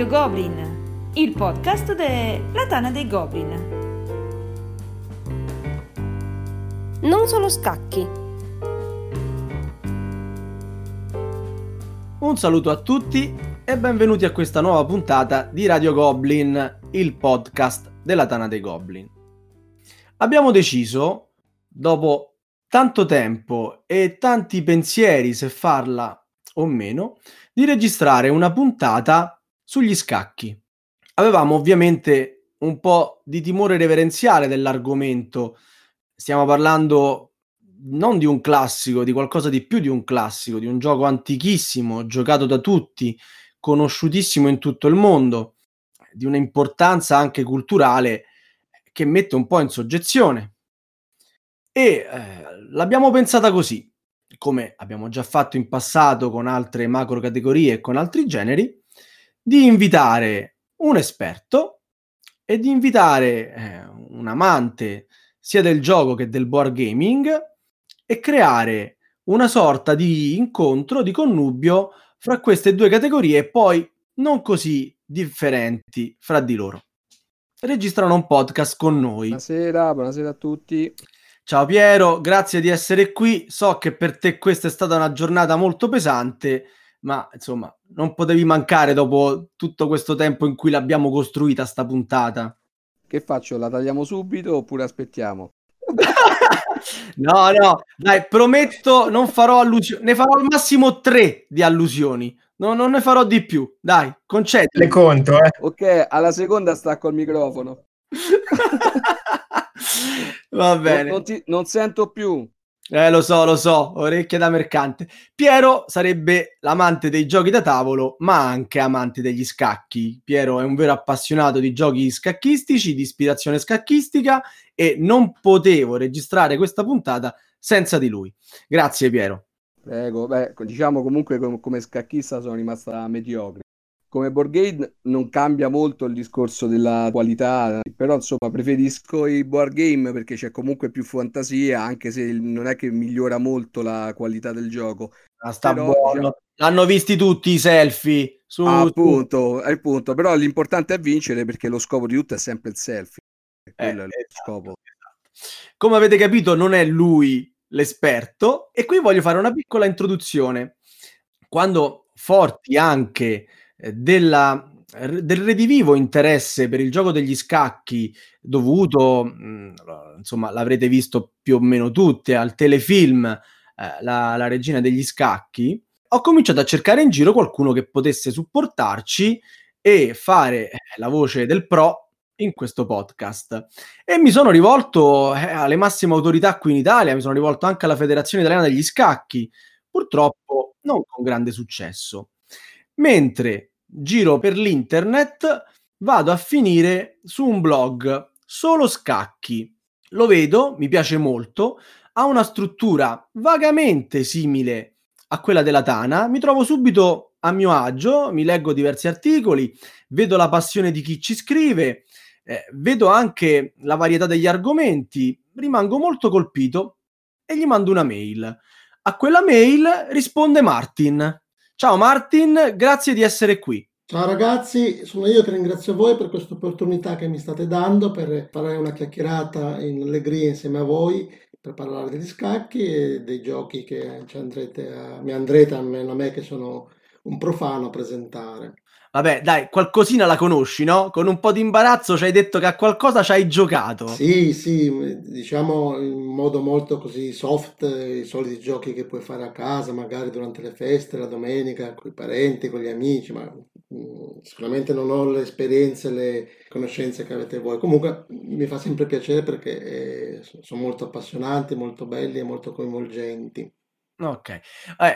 Radio Goblin, il podcast della Tana dei Goblin. Non solo scacchi. Un saluto a tutti e benvenuti a questa nuova puntata di Radio Goblin, il podcast della Tana dei Goblin. Abbiamo deciso, dopo tanto tempo e tanti pensieri se farla o meno, di registrare una puntata sugli scacchi. Avevamo ovviamente un po' di timore reverenziale dell'argomento, stiamo parlando non di un classico, di qualcosa di più di un classico, di un gioco antichissimo, giocato da tutti, conosciutissimo in tutto il mondo, di un'importanza anche culturale che mette un po' in soggezione. E eh, l'abbiamo pensata così come abbiamo già fatto in passato con altre macro categorie e con altri generi, di invitare un esperto e di invitare eh, un amante sia del gioco che del board gaming e creare una sorta di incontro, di connubio fra queste due categorie poi non così differenti fra di loro. Registrano un podcast con noi. Buonasera, buonasera a tutti. Ciao Piero, grazie di essere qui. So che per te questa è stata una giornata molto pesante, ma insomma, non potevi mancare dopo tutto questo tempo in cui l'abbiamo costruita sta puntata. Che faccio? La tagliamo subito oppure aspettiamo? no, no, dai, prometto, non farò allusioni, ne farò al massimo tre di allusioni. No, non ne farò di più. Dai, concedi. Le conto, eh. Ok, alla seconda stacco il microfono. Va bene. Non, non, ti, non sento più. Eh, lo so, lo so, orecchie da mercante. Piero sarebbe l'amante dei giochi da tavolo, ma anche amante degli scacchi. Piero è un vero appassionato di giochi scacchistici, di ispirazione scacchistica e non potevo registrare questa puntata senza di lui. Grazie Piero. Prego, beh, diciamo comunque come, come scacchista sono rimasta mediocre come board game non cambia molto il discorso della qualità, però insomma preferisco i board game perché c'è comunque più fantasia, anche se non è che migliora molto la qualità del gioco. Ah, sta però, buono. Diciamo... L'hanno visti tutti i selfie. Su, appunto, è il punto. Però l'importante è vincere perché lo scopo di tutto è sempre il selfie. Eh, quello è il esatto, scopo. Esatto. Come avete capito, non è lui l'esperto. E qui voglio fare una piccola introduzione. Quando Forti anche della, del redivivo interesse per il gioco degli scacchi dovuto, mh, mm, insomma, l'avrete visto più o meno tutte, al telefilm eh, la, la, regina degli scacchi, ho cominciato a cercare in giro qualcuno che potesse supportarci e fare eh, la voce del pro in questo podcast. E mi sono rivolto eh, alle massime autorità qui in Italia, mi sono rivolto anche alla Federazione Italiana degli Scacchi, purtroppo non con grande successo. Mentre giro per l'internet, vado a finire su un blog solo scacchi. Lo vedo, mi piace molto, ha una struttura vagamente simile a quella della Tana, mi trovo subito a mio agio, mi leggo diversi articoli, vedo la passione di chi ci scrive, eh, vedo anche la varietà degli argomenti, rimango molto colpito e gli mando una mail. A quella mail risponde Martin. Ciao Martin, grazie di essere qui. Ciao ragazzi, sono io che ringrazio voi per questa opportunità che mi state dando per fare una chiacchierata in allegria insieme a voi per parlare degli scacchi e dei giochi che andrete a, mi andrete almeno a me che sono un profano a presentare. Vabbè, dai, qualcosina la conosci, no? Con un po' di imbarazzo ci hai detto che a qualcosa ci hai giocato. Sì, sì, diciamo in modo molto così soft, i soliti giochi che puoi fare a casa, magari durante le feste, la domenica, con i parenti, con gli amici, ma mm, sicuramente non ho le esperienze, le conoscenze che avete voi. Comunque mi fa sempre piacere perché eh, sono molto appassionanti, molto belli e molto coinvolgenti. Ok, eh,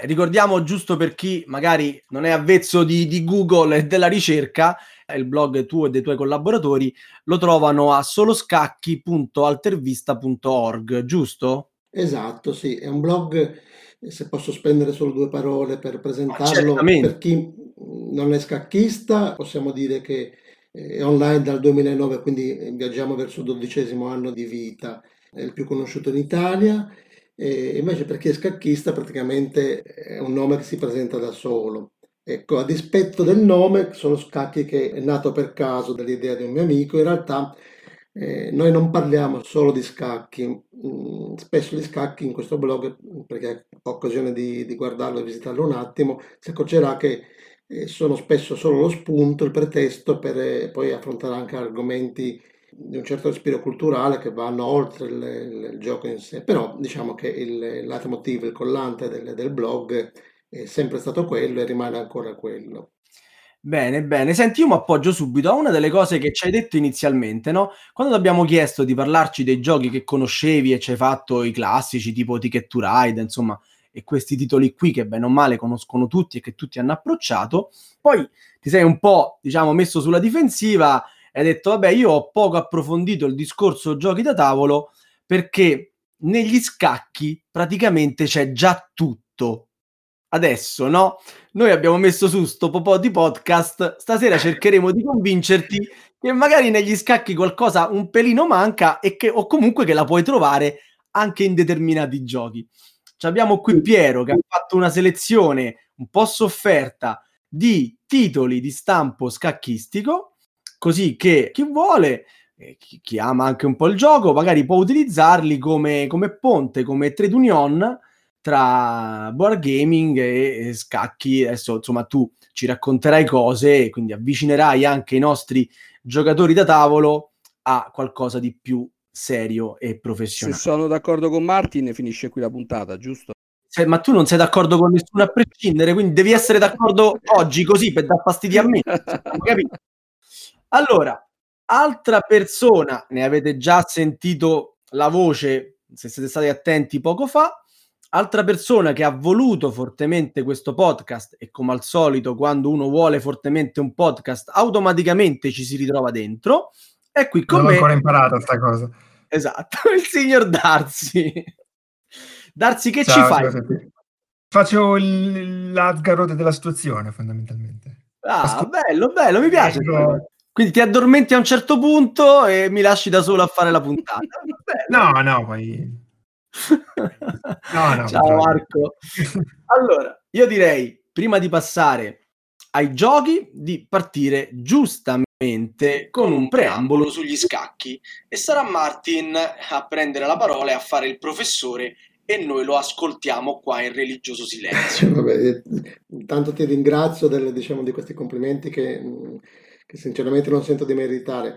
ricordiamo giusto per chi magari non è avvezzo di, di, Google e della ricerca, il blog tuo e dei tuoi collaboratori lo trovano a soloscacchi.altervista.org, giusto? Esatto, sì, è un blog, se posso spendere solo due parole per presentarlo, per chi non è scacchista, possiamo dire che è online dal 2009, quindi viaggiamo verso il dodicesimo anno di vita, è il più conosciuto in Italia e invece per chi è scacchista praticamente è un nome che si presenta da solo. Ecco, a dispetto del nome, sono scacchi che è nato per caso dall'idea di un mio amico, in realtà eh, noi non parliamo solo di scacchi, mm, spesso di scacchi in questo blog, perché ho occasione di, di guardarlo e visitarlo un attimo, si accorgerà che eh, sono spesso solo lo spunto, il pretesto per eh, poi affrontare anche argomenti di un certo respiro culturale che vanno oltre il, il, il gioco in sé. Però diciamo che il, leitmotiv, il collante del, del blog è sempre stato quello e rimane ancora quello. Bene, bene. Senti, io mi appoggio subito a una delle cose che ci hai detto inizialmente, no? Quando ti abbiamo chiesto di parlarci dei giochi che conoscevi e ci hai fatto i classici tipo Ticket to Ride, insomma, e questi titoli qui che bene o male conoscono tutti e che tutti hanno approcciato, poi ti sei un po', diciamo, messo sulla difensiva e hai detto, vabbè, io ho poco approfondito il discorso giochi da tavolo perché negli scacchi praticamente c'è già tutto adesso, no? Noi abbiamo messo su sto po' di podcast, stasera cercheremo di convincerti che magari negli scacchi qualcosa un pelino manca e che, o comunque che la puoi trovare anche in determinati giochi. Ci abbiamo qui Piero che ha fatto una selezione un po' sofferta di titoli di stampo scacchistico, così che chi vuole, eh, chi, ama anche un po' il gioco, magari può utilizzarli come, come ponte, come trade union tra board gaming e, e scacchi. Adesso, insomma, tu ci racconterai cose e quindi avvicinerai anche i nostri giocatori da tavolo a qualcosa di più serio e professionale. Se sono d'accordo con Martin, finisce qui la puntata, giusto? Se, ma tu non sei d'accordo con nessuno a prescindere, quindi devi essere d'accordo oggi così per dar fastidio a me. allora, altra persona, ne avete già sentito la voce, se siete stati attenti poco fa, Altra persona che ha voluto fortemente questo podcast e come al solito quando uno vuole fortemente un podcast automaticamente ci si ritrova dentro è qui con non me. ho ancora imparato sta cosa. Esatto, il signor Darsi. Darsi che Ciao, ci fai? Faccio il, l'Asgaroth della situazione fondamentalmente. Ah, Ascol- bello, bello, mi piace. Ecco. Quindi ti addormenti a un certo punto e mi lasci da solo a fare la puntata. no, no, poi no, no, Ciao Marco. Allora, io direi, prima di passare ai giochi, di partire giustamente con un preambolo sugli scacchi e sarà Martin a prendere la parola e a fare il professore e noi lo ascoltiamo qua in religioso silenzio. Vabbè, intanto ti ringrazio del, diciamo, di questi complimenti che, che sinceramente non sento di meritare.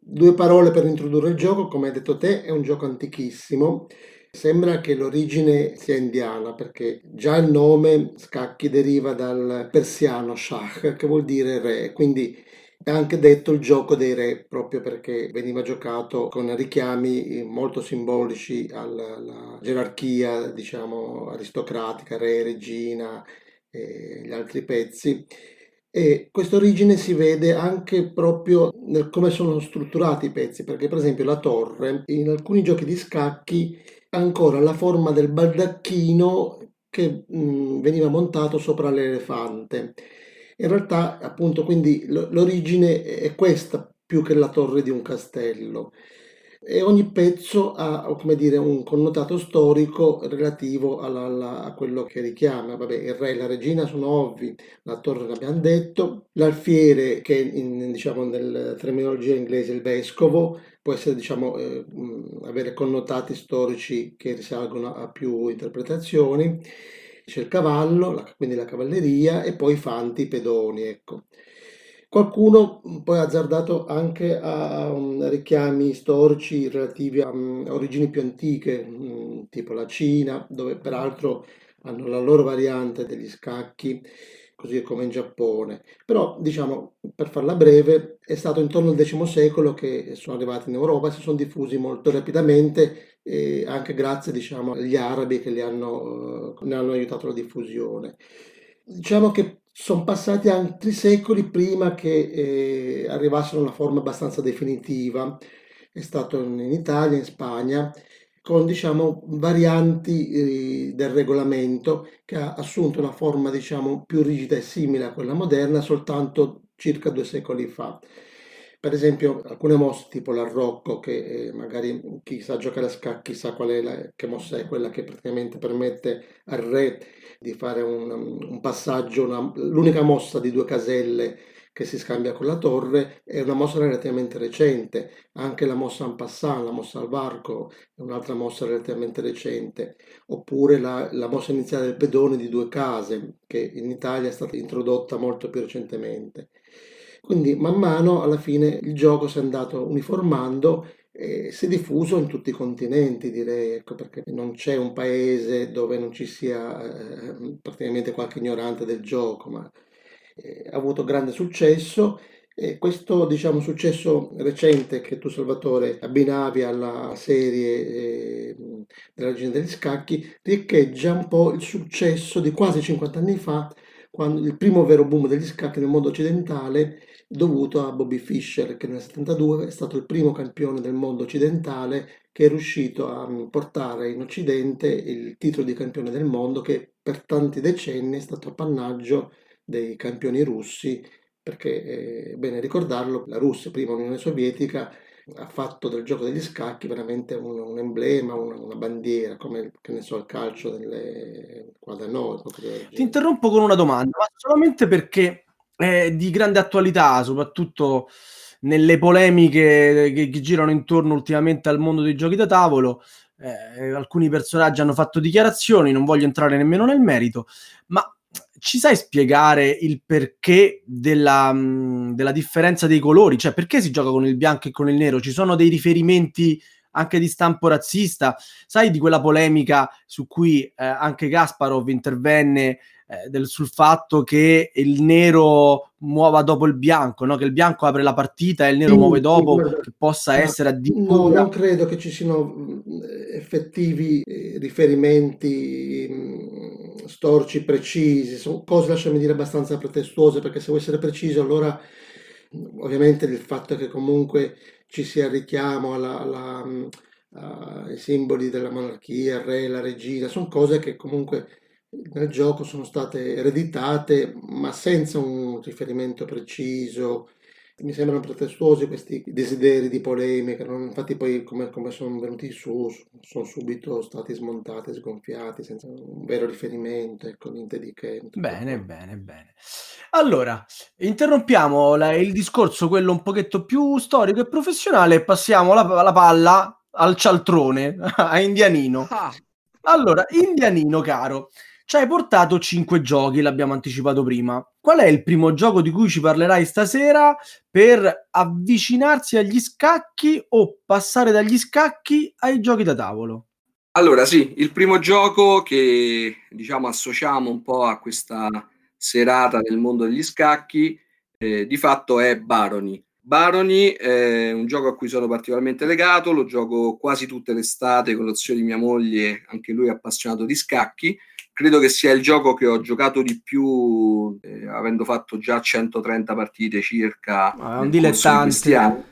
Due parole per introdurre il gioco, come hai detto te, è un gioco antichissimo Sembra che l'origine sia indiana perché già il nome scacchi deriva dal persiano shah, che vuol dire re, quindi è anche detto il gioco dei re proprio perché veniva giocato con richiami molto simbolici alla, gerarchia, diciamo, aristocratica, re, regina e gli altri pezzi. E questa origine si vede anche proprio nel come sono strutturati i pezzi, perché per esempio la torre in alcuni giochi di scacchi ancora la forma del baldacchino che mh, veniva montato sopra l'elefante. In realtà, appunto, quindi l'origine è questa più che la torre di un castello e ogni pezzo ha dire, un connotato storico relativo alla, alla, a quello che richiama. Vabbè, il re e la regina sono ovvi, la torre l'abbiamo detto, l'alfiere che in, diciamo, nella terminologia inglese è il vescovo, può essere, diciamo, eh, avere connotati storici che risalgono a più interpretazioni. C'è il cavallo, la, quindi la cavalleria, e poi i fanti, i pedoni. Ecco. Qualcuno poi ha azzardato anche a um, richiami storici relativi a um, origini più antiche, tipo la Cina, dove peraltro hanno la loro variante degli scacchi, così come in Giappone. Però, diciamo, per farla breve, è stato intorno al X secolo che sono arrivati in Europa e si sono diffusi molto rapidamente, anche grazie, diciamo, agli arabi che hanno, uh, ne hanno aiutato la diffusione. Diciamo che sono passati altri secoli prima che eh, arrivassero a una forma abbastanza definitiva. È stato in Italia, in Spagna, con diciamo, varianti eh, del regolamento che ha assunto una forma diciamo, più rigida e simile a quella moderna soltanto circa due secoli fa. Per esempio, alcune mosse tipo l'arrocco, che eh, magari chi sa giocare a scacchi sa qual è la, che mossa è quella che praticamente permette al re di fare un, un passaggio, una, l'unica mossa di due caselle che si scambia con la torre è una mossa relativamente recente, anche la mossa en passant, la mossa al varco è un'altra mossa relativamente recente, oppure la, la mossa iniziale del pedone di due case che in Italia è stata introdotta molto più recentemente. Quindi man mano alla fine il gioco si è andato uniformando e si è diffuso in tutti i continenti, direi, ecco, perché non c'è un paese dove non ci sia eh, praticamente qualche ignorante del gioco, ma eh, ha avuto grande successo. E questo diciamo, successo recente che tu Salvatore abbinavi alla serie eh, della Regina degli Scacchi riecheggia un po' il successo di quasi 50 anni fa, quando il primo vero boom degli scacchi nel mondo occidentale dovuto a Bobby Fischer che nel 72 è stato il primo campione del mondo occidentale che è riuscito a portare in Occidente il titolo di campione del mondo che per tanti decenni è stato appannaggio dei campioni russi, perché è eh, bene ricordarlo, la Russia, prima Unione Sovietica, ha fatto del gioco degli scacchi veramente un, un emblema, una, una, bandiera, come che ne so, il calcio delle, qua da noi. Ti interrompo con una domanda, ma solamente perché è di grande attualità, soprattutto nelle polemiche che, che girano intorno ultimamente al mondo dei giochi da tavolo. Eh, alcuni personaggi hanno fatto dichiarazioni, non voglio entrare nemmeno nel merito, ma ci sai spiegare il perché della, della, differenza dei colori? Cioè, perché si gioca con il bianco e con il nero? Ci sono dei riferimenti anche di stampo razzista? Sai di quella polemica su cui eh, anche Gasparov intervenne eh, del, sul fatto che il nero muova dopo il bianco, no? che il bianco apre la partita e il nero sì, muove dopo, sì, che possa essere addirittura... No, non credo che ci siano mm, effettivi eh, riferimenti mm, storici precisi, sono cose, lasciami dire, abbastanza pretestuose, perché se vuoi essere preciso allora mm, ovviamente il fatto che comunque ci sia il richiamo alla, alla, ai simboli della monarchia, il re, la regina, sono cose che comunque nel gioco sono state ereditate, ma senza un riferimento preciso. Mi sembrano pretestuosi questi desideri di polemica, non? infatti poi come, come, sono venuti su, sono subito stati smontati, sgonfiati, senza un vero riferimento, ecco, niente di che. Bene, bene, bene. Allora, interrompiamo la, il discorso, quello un pochetto più storico e professionale, e passiamo la, la palla al cialtrone, a Indianino. Ah. Allora, Indianino, caro, ci hai portato 5 giochi, l'abbiamo anticipato prima. Qual è il primo gioco di cui ci parlerai stasera per avvicinarsi agli scacchi o passare dagli scacchi ai giochi da tavolo? Allora, sì, il primo gioco che diciamo associamo un po' a questa serata nel mondo degli scacchi, eh, di fatto è Baroni. Baroni è un gioco a cui sono particolarmente legato, lo gioco quasi tutte le estate con lo zio di mia moglie, anche lui appassionato di scacchi credo che sia il gioco che ho giocato di più, eh, avendo fatto già 130 partite circa. Ah, un dilettante.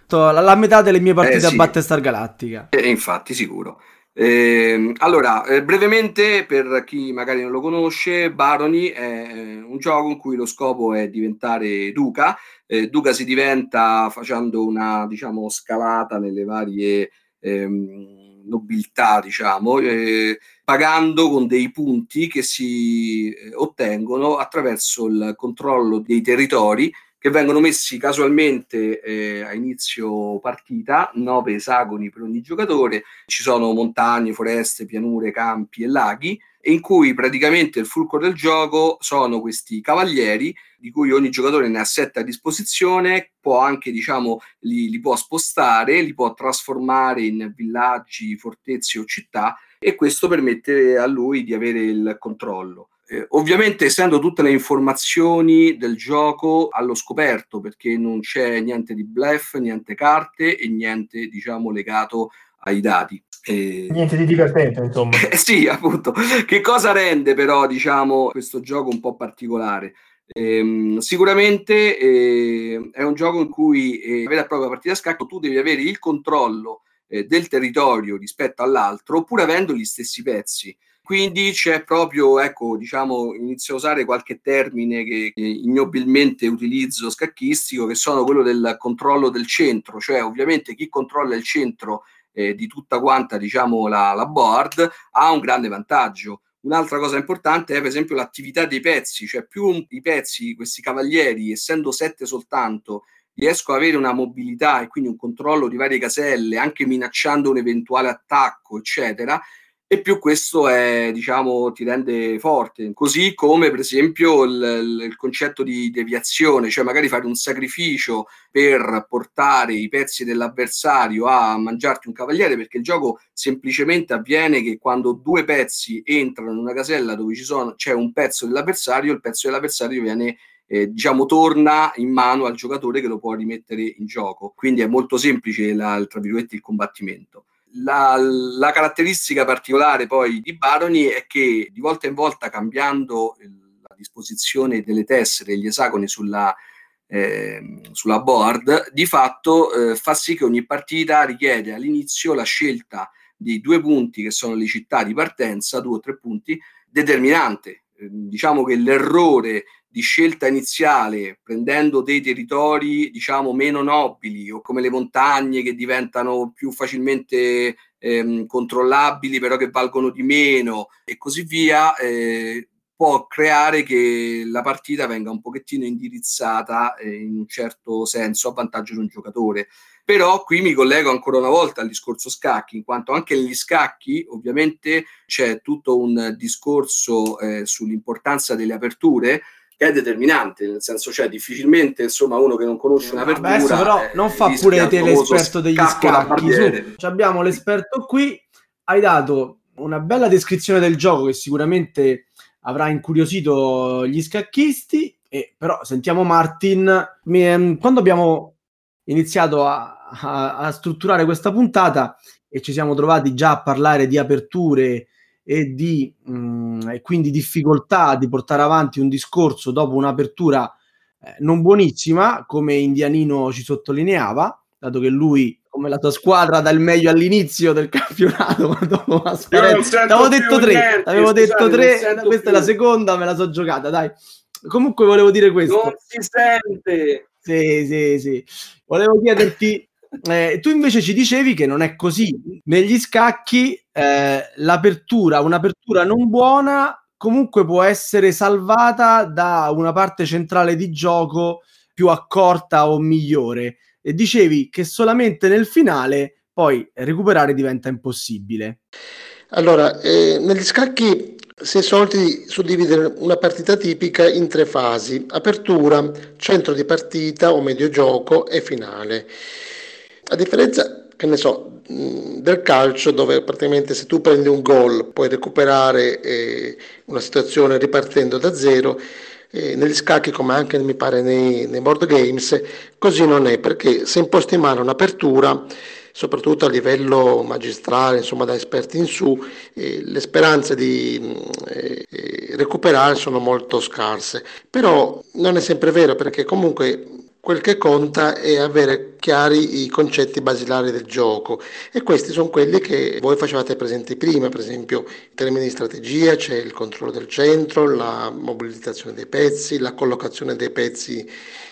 La, la, metà delle mie partite eh, sì. a Battestar Galattica. Eh, infatti, sicuro. Eh, allora, brevemente, per chi magari non lo conosce, Baroni è eh, un gioco in cui lo scopo è diventare duca. Eh, duca si diventa facendo una, diciamo, scalata nelle varie ehm, nobiltà, diciamo, eh, pagando con dei punti che si eh, ottengono attraverso il controllo dei territori che vengono messi casualmente eh, a inizio partita, nove esagoni per ogni giocatore, ci sono montagne, foreste, pianure, campi e laghi, e in cui praticamente il fulcro del gioco sono questi cavalieri di cui ogni giocatore ne ha sette a disposizione, può anche, diciamo, li, li può spostare, li può trasformare in villaggi, fortezze o città e questo permette a lui di avere il controllo. Eh, ovviamente essendo tutte le informazioni del gioco allo scoperto perché non c'è niente di bluff, niente carte e niente diciamo legato ai dati. Eh, niente di divertente insomma. Eh, sì appunto. Che cosa rende però diciamo questo gioco un po' particolare? Eh, sicuramente eh, è un gioco in cui eh, vera e propria partita a scacco tu devi avere il controllo eh, del territorio rispetto all'altro, pur avendo gli stessi pezzi. Quindi c'è proprio, ecco, diciamo, inizio a usare qualche termine che, che ignobilmente utilizzo scacchistico, che sono quello del controllo del centro, cioè ovviamente chi controlla il centro eh, di tutta quanta, diciamo, la, la board ha un grande vantaggio. Un'altra cosa importante è per esempio l'attività dei pezzi, cioè più i pezzi, questi cavalieri, essendo sette soltanto, riesco ad avere una mobilità e quindi un controllo di varie caselle, anche minacciando un eventuale attacco, eccetera, e più questo è, diciamo, ti rende forte. Così come, per esempio, il, il, concetto di deviazione, cioè magari fare un sacrificio per portare i pezzi dell'avversario a mangiarti un cavaliere, perché il gioco semplicemente avviene che quando due pezzi entrano in una casella dove sono, c'è un pezzo dell'avversario, il pezzo dell'avversario viene eh, diciamo torna in mano al giocatore che lo può rimettere in gioco. Quindi è molto semplice la, tra virgolette il combattimento. La, la, caratteristica particolare poi di Baroni è che di volta in volta cambiando la disposizione delle tessere, gli esagoni sulla, eh, sulla board, di fatto eh, fa sì che ogni partita richiede all'inizio la scelta di due punti che sono le città di partenza, due o tre punti, determinante. Eh, diciamo che l'errore di scelta iniziale, prendendo dei territori, diciamo, meno nobili o come le montagne che diventano più facilmente ehm, controllabili, però che valgono di meno e così via, eh, può creare che la partita venga un pochettino indirizzata eh, in un certo senso a vantaggio di un giocatore. Però qui mi collego ancora una volta al discorso scacchi, in quanto anche negli scacchi ovviamente c'è tutto un discorso eh, sull'importanza delle aperture, che è determinante, nel senso cioè difficilmente insomma uno che non conosce una verdura Adesso però eh, non fa pure te l'esperto degli scacchi, abbiamo l'esperto qui, hai dato una bella descrizione del gioco che sicuramente avrà incuriosito gli scacchisti, e, però sentiamo Martin, ehm, quando abbiamo iniziato a, a, a strutturare questa puntata e ci siamo trovati già a parlare di aperture e, di, mh, mm, e quindi difficoltà di portare avanti un discorso dopo un'apertura eh, non buonissima, come Indianino ci sottolineava, dato che lui, come la tua squadra, dà il meglio all'inizio del campionato, ma dopo Avevo detto tre, niente, avevo detto tre, questa più. è la seconda, me la so giocata, dai. Comunque volevo dire questo. Non si sente. Sì, sì, sì. Volevo chiederti eh, tu invece ci dicevi che non è così. Negli scacchi eh, l'apertura, un'apertura non buona, comunque può essere salvata da una parte centrale di gioco più accorta o migliore. E dicevi che solamente nel finale poi recuperare diventa impossibile. Allora, eh, negli scacchi si è soliti suddividere una partita tipica in tre fasi: apertura, centro di partita o medio gioco e finale. A differenza, che ne so, del calcio dove praticamente se tu prendi un gol puoi recuperare eh, una situazione ripartendo da zero, eh, negli scacchi come anche mi pare nei, nei, board games, così non è perché se imposti mano un'apertura, soprattutto a livello magistrale, insomma da esperti in su, eh, le speranze di eh, recuperare sono molto scarse. Però non è sempre vero perché comunque Quel che conta è avere chiari i concetti basilari del gioco e questi sono quelli che voi facevate presenti prima, per esempio in termini di strategia c'è il controllo del centro, la mobilitazione dei pezzi, la collocazione dei pezzi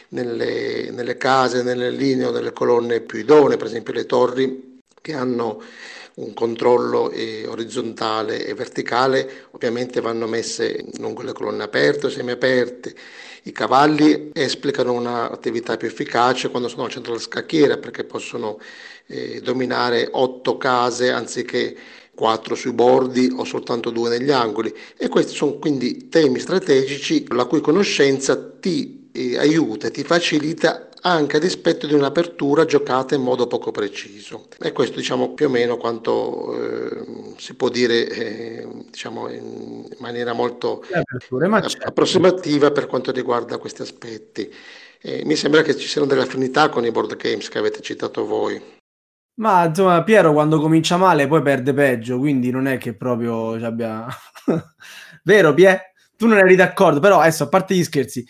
nelle, nelle case, nelle linee o nelle colonne più idonee, per esempio le torri che hanno un controllo eh, orizzontale e verticale ovviamente vanno messe lungo le colonne aperte o semiaperte i cavalli esplicano un'attività più efficace quando sono al centro della scacchiera perché possono eh, dominare otto case anziché quattro sui bordi o soltanto due negli angoli. E questi sono quindi temi strategici la cui conoscenza ti eh, aiuta, ti facilita anche a dispetto di un'apertura giocata in modo poco preciso. E questo diciamo più o meno quanto eh, si può dire eh, diciamo in maniera molto approssimativa per quanto riguarda questi aspetti. Eh, mi sembra che ci siano delle affinità con i board games che avete citato voi. Ma insomma, Piero quando comincia male poi perde peggio, quindi non è che proprio ci abbia... Vero, Pie? Tu non eri d'accordo, però adesso a parte gli scherzi,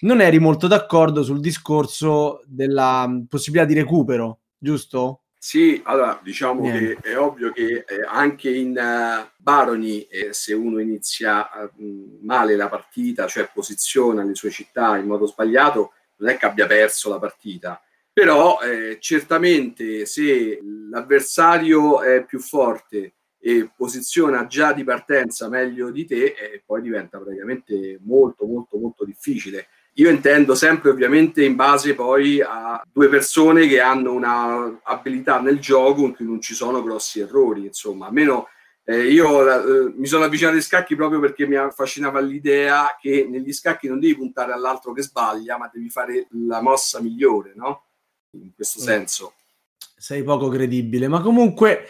non eri molto d'accordo sul discorso della mm, possibilità di recupero, giusto? Sì, allora diciamo Niente. che è ovvio che eh, anche in uh, Baroni, eh, se uno inizia uh, male la partita, cioè posiziona le sue città in modo sbagliato, non è che abbia perso la partita. Però eh, certamente se l'avversario è più forte e posiziona già di partenza meglio di te, eh, poi diventa praticamente molto, molto, molto difficile. Io intendo sempre ovviamente in base poi a due persone che hanno una abilità nel gioco in cui non ci sono grossi errori, insomma, almeno eh, io eh, mi sono avvicinato ai scacchi proprio perché mi affascinava l'idea che negli scacchi non devi puntare all'altro che sbaglia, ma devi fare la mossa migliore, no? In questo mm. senso. Sei poco credibile, ma comunque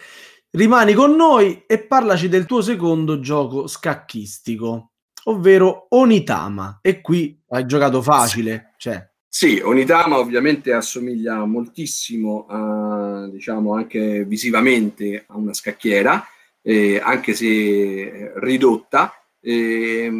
rimani con noi e parlaci del tuo secondo gioco scacchistico ovvero Onitama. E qui hai giocato facile. Cioè. Sì, Onitama ovviamente assomiglia moltissimo, a, diciamo anche visivamente, a una scacchiera, eh, anche se ridotta. Eh,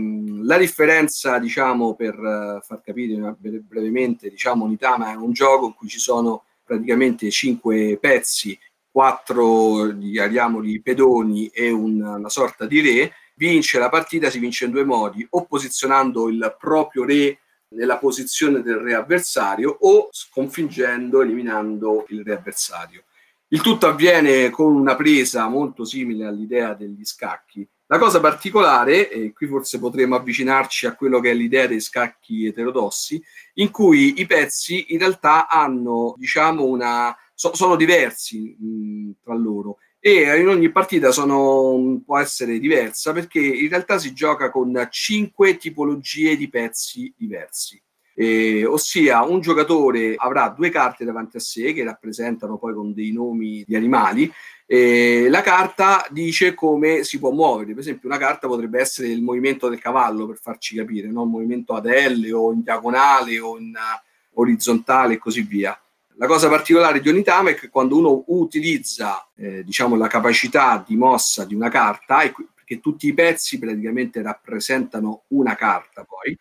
la differenza, diciamo, per far capire brevemente, diciamo, Onitama è un gioco in cui ci sono praticamente cinque pezzi, quattro, chiamiamoli pedoni e una, una sorta di re, vince la partita si vince in due modi, o posizionando il proprio re nella posizione del re avversario o sconfiggendo, eliminando il re avversario. Il tutto avviene con una presa molto simile all'idea degli scacchi. La cosa particolare, e qui forse potremo avvicinarci a quello che è l'idea dei scacchi eterodossi, in cui i pezzi in realtà hanno, diciamo, una, so, sono diversi mh, tra loro e in ogni partita sono, può essere diversa perché in realtà si gioca con cinque tipologie di pezzi diversi. Eh, ossia un giocatore avrà due carte davanti a sé che rappresentano poi con dei nomi di animali eh, la carta dice come si può muovere per esempio una carta potrebbe essere il movimento del cavallo per farci capire no? il movimento ad L o in diagonale o in uh, orizzontale e così via la cosa particolare di Onitama è che quando uno utilizza eh, diciamo, la capacità di mossa di una carta, perché tutti i pezzi praticamente rappresentano una carta poi,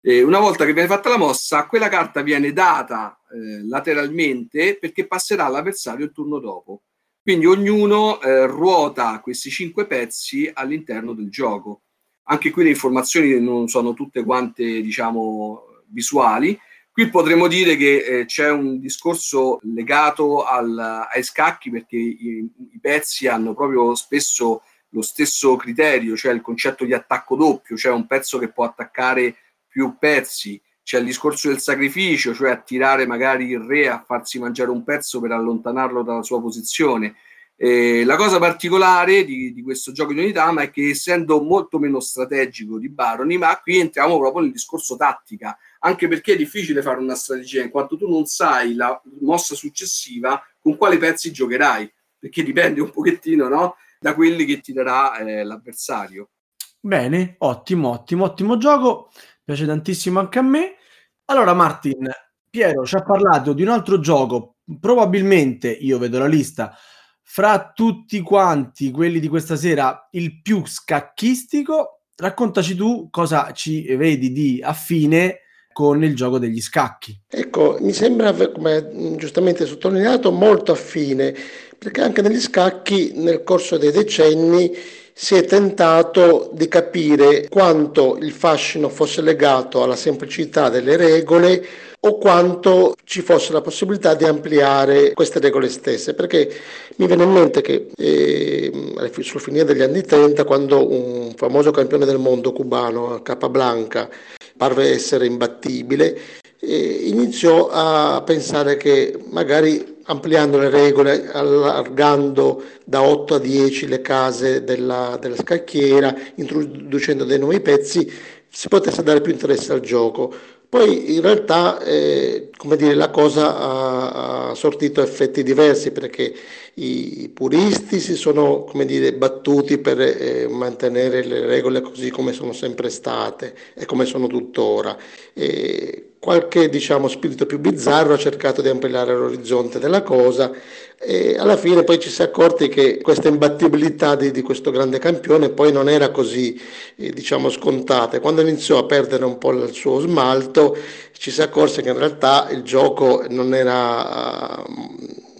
eh, una volta che viene fatta la mossa, quella carta viene data eh, lateralmente perché passerà all'avversario il turno dopo. Quindi ognuno eh, ruota questi cinque pezzi all'interno del gioco. Anche qui le informazioni non sono tutte quante, diciamo, visuali, Qui potremmo dire che eh, c'è un discorso legato al, ai scacchi perché i, i, pezzi hanno proprio spesso lo stesso criterio, cioè il concetto di attacco doppio, cioè un pezzo che può attaccare più pezzi. C'è il discorso del sacrificio, cioè attirare magari il re a farsi mangiare un pezzo per allontanarlo dalla sua posizione. Eh, la cosa particolare di, di, questo gioco di Unitama è che essendo molto meno strategico di Baroni, ma qui entriamo proprio nel discorso tattica, anche perché è difficile fare una strategia in quanto tu non sai la mossa successiva con quali pezzi giocherai, perché dipende un pochettino no? da quelli che ti darà eh, l'avversario. Bene, ottimo, ottimo, ottimo gioco, piace tantissimo anche a me. Allora Martin, Piero ci ha parlato di un altro gioco, probabilmente, io vedo la lista, fra tutti quanti quelli di questa sera, il più scacchistico. Raccontaci tu cosa ci vedi di affine con il gioco degli scacchi. Ecco, mi sembra, come giustamente sottolineato, molto affine, perché anche negli scacchi nel corso dei decenni si è tentato di capire quanto il fascino fosse legato alla semplicità delle regole o quanto ci fosse la possibilità di ampliare queste regole stesse, perché mi viene in mente che eh, sul finire degli anni 30, quando un famoso campione del mondo cubano, Capablanca, parve essere imbattibile, e iniziò a pensare che magari ampliando le regole, allargando da 8 a 10 le case della, della scacchiera, introducendo dei nuovi pezzi, si potesse dare più interesse al gioco. Poi in realtà eh, come dire, la cosa ha, ha, sortito effetti diversi perché i puristi si sono dire, battuti per eh, mantenere le regole così come sono sempre state e come sono tuttora. E qualche diciamo, spirito più bizzarro ha cercato di ampliare l'orizzonte della cosa e alla fine poi ci si è accorti che questa imbattibilità di, di questo grande campione poi non era così eh, diciamo scontata. Quando iniziò a perdere un po' il suo smalto ci si accorse che in realtà il gioco non era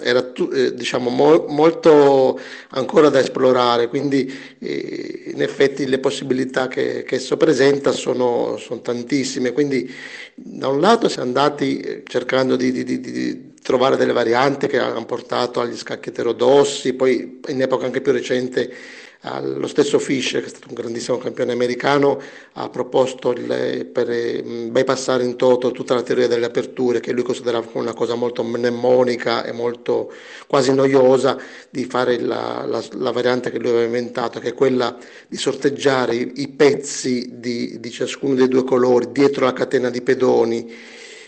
era eh, diciamo mo, molto ancora da esplorare, quindi eh, in effetti le possibilità che, che esso presenta sono, sono, tantissime. Quindi da un lato si è andati eh, cercando di, di, di, di trovare delle varianti che hanno portato agli scacchi eterodossi, poi in epoca anche più recente lo stesso Fischer, che è stato un grandissimo campione americano, ha proposto il, per mm, bypassare in toto tutta la teoria delle aperture, che lui considerava come una cosa molto mnemonica e molto quasi noiosa, di fare la, la, la variante che lui aveva inventato, che è quella di sorteggiare i, pezzi di, di ciascuno dei due colori dietro la catena di pedoni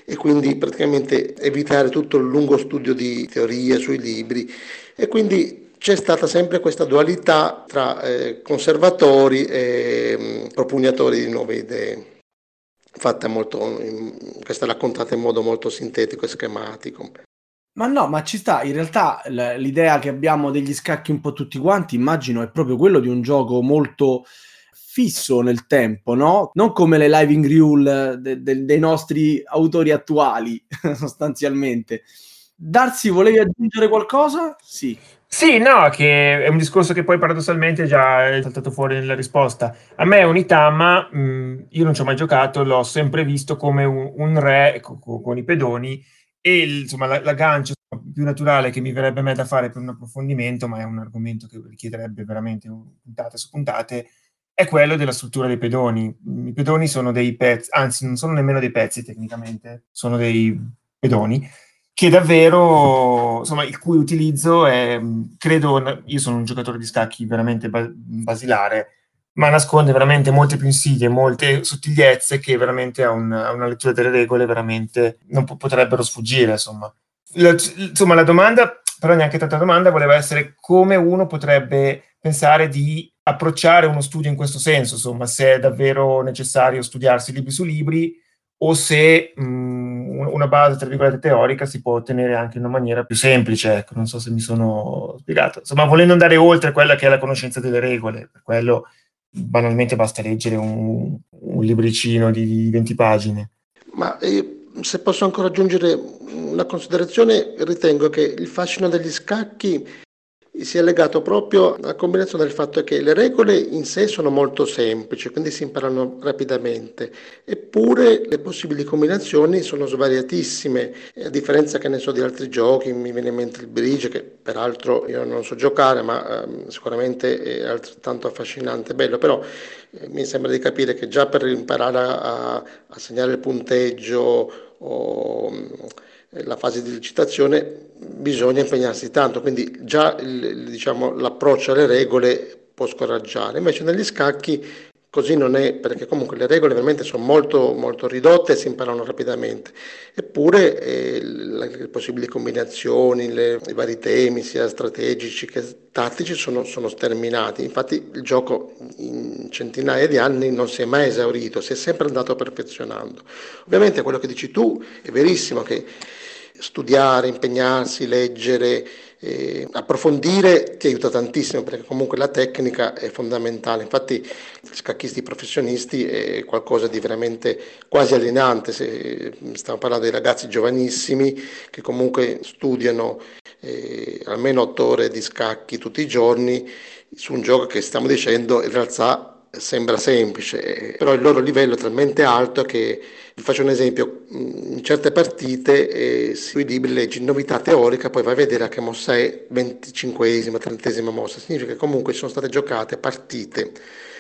e quindi praticamente evitare tutto il lungo studio di teorie sui libri. E quindi c'è stata sempre questa dualità tra eh, conservatori e mh, mm, propugnatori di nuove idee. Fatta molto, in, questa raccontata in modo molto sintetico e schematico. Ma no, ma ci sta, in realtà l'idea che abbiamo degli scacchi un po' tutti quanti, immagino, è proprio quello di un gioco molto fisso nel tempo, no? Non come le living rule de- de- dei nostri autori attuali, sostanzialmente. Darsi, volevi aggiungere qualcosa? Sì. Sì, no, che è un discorso che poi paradossalmente già è saltato fuori nella risposta. A me Unitama, mh, mm, io non ci ho mai giocato, l'ho sempre visto come un, un re con, con, i pedoni e insomma la, l'aggancio più naturale che mi verrebbe a me da fare per un approfondimento, ma è un argomento che richiederebbe veramente puntate su puntate, è quello della struttura dei pedoni. I pedoni sono dei pezzi, anzi non sono nemmeno dei pezzi tecnicamente, sono dei pedoni che davvero, insomma, il cui utilizzo è, credo, io sono un giocatore di scacchi veramente basilare, ma nasconde veramente molte più insidie, molte sottigliezze che veramente a, un, a una lettura delle regole veramente non po- potrebbero sfuggire, insomma. La, insomma, la domanda, però neanche tanta domanda, voleva essere come uno potrebbe pensare di approcciare uno studio in questo senso, insomma, se è davvero necessario studiarsi libri su libri o se mh, una base, tra virgolette, teorica si può ottenere anche in una maniera più semplice, ecco, non so se mi sono spiegato. Insomma, volendo andare oltre quella che è la conoscenza delle regole, per quello banalmente basta leggere un, un libricino di, di 20 pagine. Ma eh, se posso ancora aggiungere una considerazione, ritengo che il fascino degli scacchi si è legato proprio alla combinazione del fatto che le regole in sé sono molto semplici, quindi si imparano rapidamente, eppure le possibili combinazioni sono svariatissime, a differenza che ne so di altri giochi, mi viene in mente il bridge, che peraltro io non so giocare, ma eh, sicuramente è altrettanto affascinante, bello, però eh, mi sembra di capire che già per imparare a, a segnare il punteggio o la fase di licitazione bisogna impegnarsi tanto, quindi già il, diciamo, l'approccio alle regole può scoraggiare, invece negli scacchi così non è, perché comunque le regole veramente sono molto, molto ridotte e si imparano rapidamente, eppure eh, le, le, possibili combinazioni, le, i vari temi, sia strategici che tattici, sono, sono sterminati, infatti il gioco in centinaia di anni non si è mai esaurito, si è sempre andato perfezionando. Ovviamente quello che dici tu è verissimo che studiare, impegnarsi, leggere, eh, approfondire ti aiuta tantissimo perché comunque la tecnica è fondamentale. Infatti scacchisti professionisti è qualcosa di veramente quasi allenante. Se, stiamo parlando dei ragazzi giovanissimi che comunque studiano eh, almeno otto ore di scacchi tutti i giorni su un gioco che stiamo dicendo in realtà sembra semplice, però il loro livello è talmente alto che, vi faccio un esempio, in certe partite eh, sui libri leggi novità teorica, poi vai a vedere a che mossa è 25esima, 30esima mossa, significa che comunque sono state giocate partite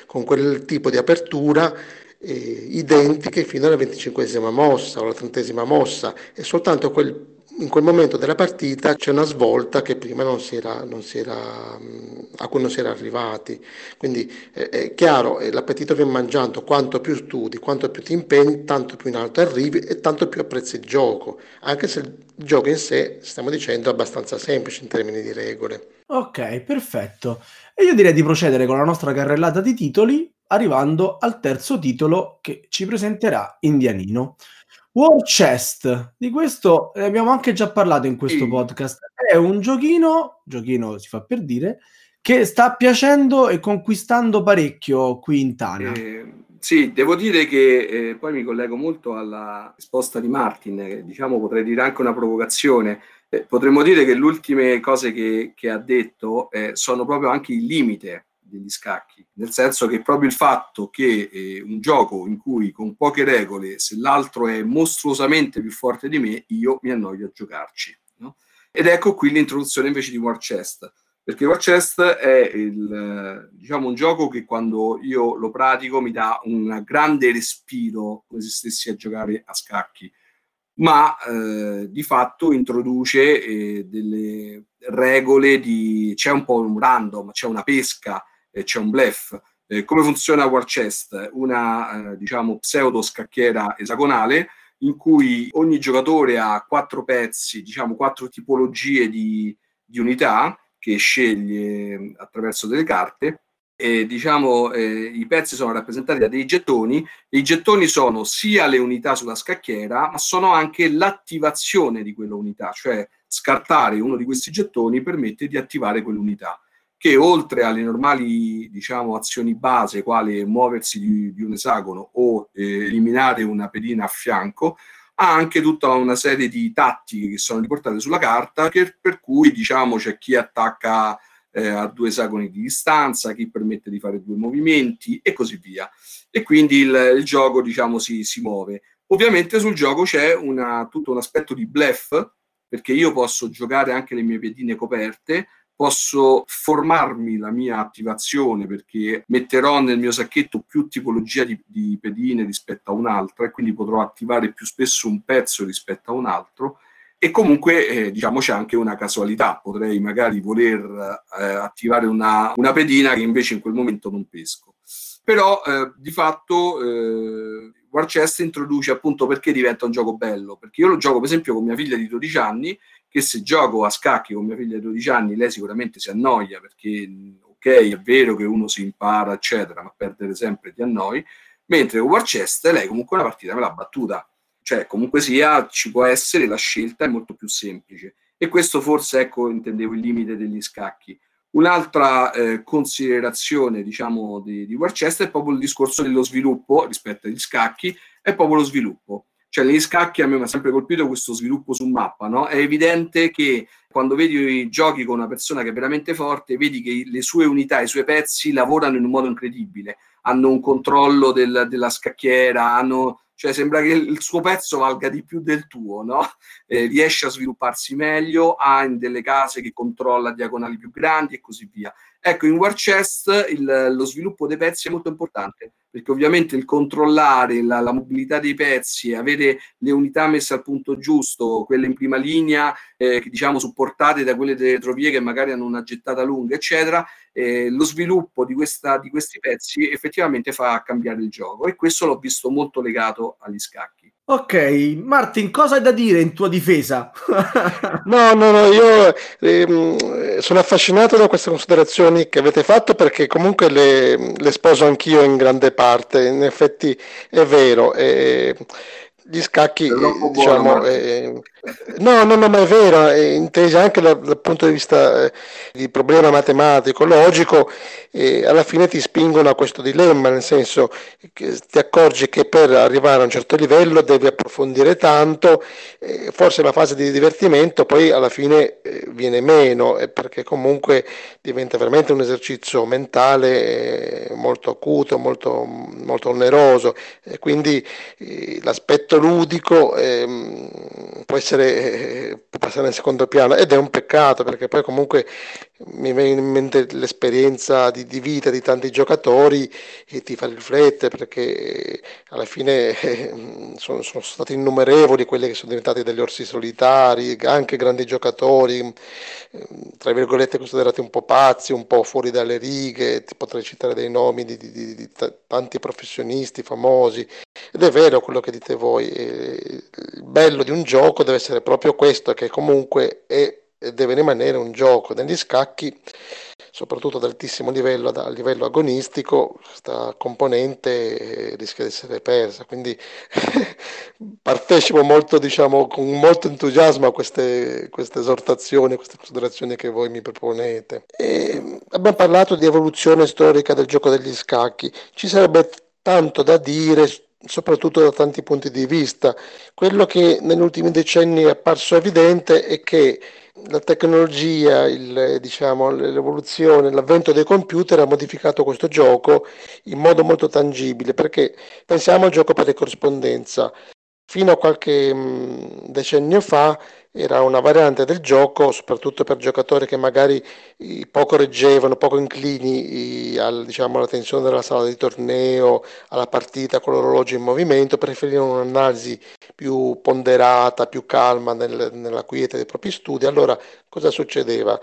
con quel tipo di apertura eh, identiche fino alla 25esima mossa o alla 30esima mossa. E soltanto quel in quel momento della partita c'è una svolta che prima non si era, non si era, a cui non si era arrivati. Quindi eh, è chiaro, eh, l'appetito viene mangiando, quanto più studi, quanto più ti impegni, tanto più in alto arrivi e tanto più apprezzi il gioco, anche se il gioco in sé, stiamo dicendo, è abbastanza semplice in termini di regole. Ok, perfetto. E io direi di procedere con la nostra carrellata di titoli, arrivando al terzo titolo che ci presenterà Indianino. War Chest, di questo ne abbiamo anche già parlato in questo sì. podcast. È un giochino, giochino si fa per dire, che sta piacendo e conquistando parecchio qui in Tana. Eh, sì, devo dire che eh, poi mi collego molto alla risposta di Martin, che diciamo potrei dire anche una provocazione. Eh, potremmo dire che le ultime cose che, che ha detto eh, sono proprio anche il limite degli scacchi, nel senso che proprio il fatto che eh, un gioco in cui con poche regole, se l'altro è mostruosamente più forte di me, io mi annoio a giocarci. No? Ed ecco qui l'introduzione invece di War Chest, perché War Chest è il, diciamo, un gioco che quando io lo pratico mi dà un grande respiro come se stessi a giocare a scacchi ma eh, di fatto introduce eh, delle regole di c'è un po' un random, c'è una pesca, eh, c'è un bluff. Eh, come funziona War Chest? Una eh, diciamo pseudo scacchiera esagonale in cui ogni giocatore ha quattro pezzi, diciamo quattro tipologie di, di unità che sceglie attraverso delle carte eh, diciamo, eh, i pezzi sono rappresentati da dei gettoni e i gettoni sono sia le unità sulla scacchiera, ma sono anche l'attivazione di quell'unità, cioè scartare uno di questi gettoni permette di attivare quell'unità, che oltre alle normali diciamo, azioni base, quale muoversi di, di un esagono o eh, eliminare una pedina a fianco, ha anche tutta una serie di tattiche che sono riportate sulla carta, che, per cui diciamo, c'è chi attacca eh, a due esagoni di distanza, chi permette di fare due movimenti e così via. E quindi il, il gioco, diciamo, si, si, muove. Ovviamente sul gioco c'è una, tutto un aspetto di bluff, perché io posso giocare anche le mie pedine coperte, posso formarmi la mia attivazione perché metterò nel mio sacchetto più tipologia di, di pedine rispetto a un'altra e quindi potrò attivare più spesso un pezzo rispetto a un altro e comunque eh, diciamo c'è anche una casualità, potrei magari voler eh, attivare una, una, pedina che invece in quel momento non pesco. Però eh, di fatto eh, War Chest introduce appunto perché diventa un gioco bello, perché io lo gioco per esempio con mia figlia di 12 anni, che se gioco a scacchi con mia figlia di 12 anni lei sicuramente si annoia perché ok è vero che uno si impara eccetera, ma perdere sempre ti annoi, mentre con War Chest lei comunque una partita me l'ha battuta cioè, comunque sia, ci può essere, la scelta è molto più semplice. E questo forse, ecco, intendevo il limite degli scacchi. Un'altra eh, considerazione, diciamo, di, di Warchester è proprio il discorso dello sviluppo rispetto agli scacchi, è proprio lo sviluppo. Cioè, negli scacchi a me mi ha sempre colpito questo sviluppo su mappa, no? È evidente che quando vedi i giochi con una persona che è veramente forte, vedi che le sue unità, i suoi pezzi lavorano in un modo incredibile, hanno un controllo del, della scacchiera, hanno cioè sembra che il suo pezzo valga di più del tuo, no? Eh, riesce a svilupparsi meglio, ha in delle case che controlla diagonali più grandi e così via. Ecco, in War Chest il, lo sviluppo dei pezzi è molto importante, perché ovviamente il controllare la, la, mobilità dei pezzi, avere le unità messe al punto giusto, quelle in prima linea, eh, diciamo supportate da quelle delle retrovie che magari hanno una gettata lunga, eccetera, eh, lo sviluppo di, questa, di questi pezzi effettivamente fa cambiare il gioco e questo l'ho visto molto legato agli scacchi. Ok, Martin, cosa hai da dire in tua difesa? no, no, no, io eh, sono affascinato da queste considerazioni che avete fatto perché comunque le, le sposo anch'io in grande parte, in effetti è vero. Eh, gli scacchi, diciamo, eh, no, no, no, ma è vero, è intesa anche dal, dal, punto di vista eh, di problema matematico, logico, eh, alla fine ti spingono a questo dilemma, nel senso che ti accorgi che per arrivare a un certo livello devi approfondire tanto, eh, forse la fase di divertimento poi alla fine eh, viene meno, eh, perché comunque diventa veramente un esercizio mentale molto acuto, molto, molto oneroso, quindi l'aspetto l'aspetto ludico ehm, può essere può passare in secondo piano ed è un peccato perché poi comunque mi viene in mente l'esperienza di, di vita di tanti giocatori e ti fa riflettere perché alla fine eh, sono, sono, stati innumerevoli quelli che sono diventati degli orsi solitari, anche grandi giocatori, eh, tra virgolette considerati un po' pazzi, un po' fuori dalle righe, ti potrei citare dei nomi di, di, di, di tanti professionisti famosi. Ed è vero quello che dite voi, il bello di un gioco deve essere proprio questo, che comunque è, deve rimanere un gioco. Negli scacchi, soprattutto ad altissimo livello, a livello agonistico, questa componente rischia di essere persa. Quindi partecipo molto, diciamo, con molto entusiasmo a queste, queste esortazioni, a queste considerazioni che voi mi proponete. E abbiamo parlato di evoluzione storica del gioco degli scacchi. Ci sarebbe tanto da dire soprattutto da tanti punti di vista. Quello che negli ultimi decenni è apparso evidente è che la tecnologia, il, diciamo, l'evoluzione, l'avvento dei computer ha modificato questo gioco in modo molto tangibile, perché pensiamo al gioco per corrispondenza. Fino a qualche mh, decennio fa era una variante del gioco, soprattutto per giocatori che magari poco reggevano, poco inclini al, diciamo, alla tensione della sala di torneo, alla partita con l'orologio in movimento, preferivano un'analisi più ponderata, più calma nel, nella quiete dei propri studi. Allora cosa succedeva?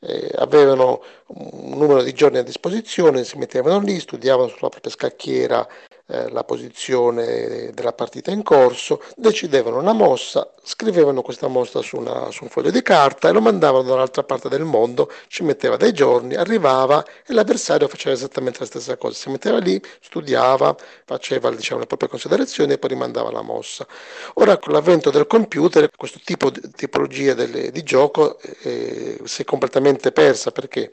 Eh, avevano un numero di giorni a disposizione, si mettevano lì, studiavano sulla propria scacchiera eh, la posizione della partita in corso, decidevano una mossa, scrivevano questa mossa su, una, su un foglio di carta e lo mandavano dall'altra parte del mondo, ci metteva dei giorni, arrivava e l'avversario faceva esattamente la stessa cosa, si metteva lì, studiava, faceva diciamo, le proprie considerazioni e poi rimandava la mossa. Ora con l'avvento del computer questo tipo di tipologia delle, di gioco eh, si è completamente persa perché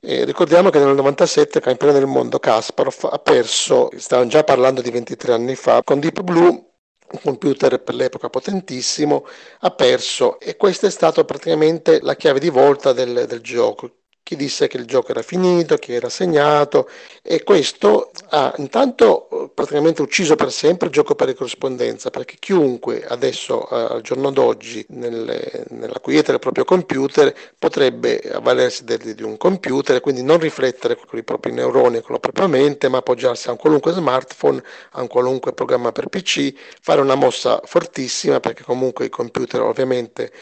eh, ricordiamo che nel 97 campione del mondo Kasparov ha perso, stavamo già parlando di 23 anni fa, con Deep Blue un computer per l'epoca potentissimo, ha perso e questa è stata praticamente la chiave di volta del, del gioco chi disse che il gioco era finito, che era segnato e questo ha intanto eh, praticamente ucciso per sempre il gioco per corrispondenza perché chiunque adesso eh, al giorno d'oggi nelle, nella quiete del proprio computer potrebbe avvalersi di, di un computer e quindi non riflettere con i propri neuroni, con la propria mente ma appoggiarsi a un qualunque smartphone, a un qualunque programma per PC, fare una mossa fortissima perché comunque i computer ovviamente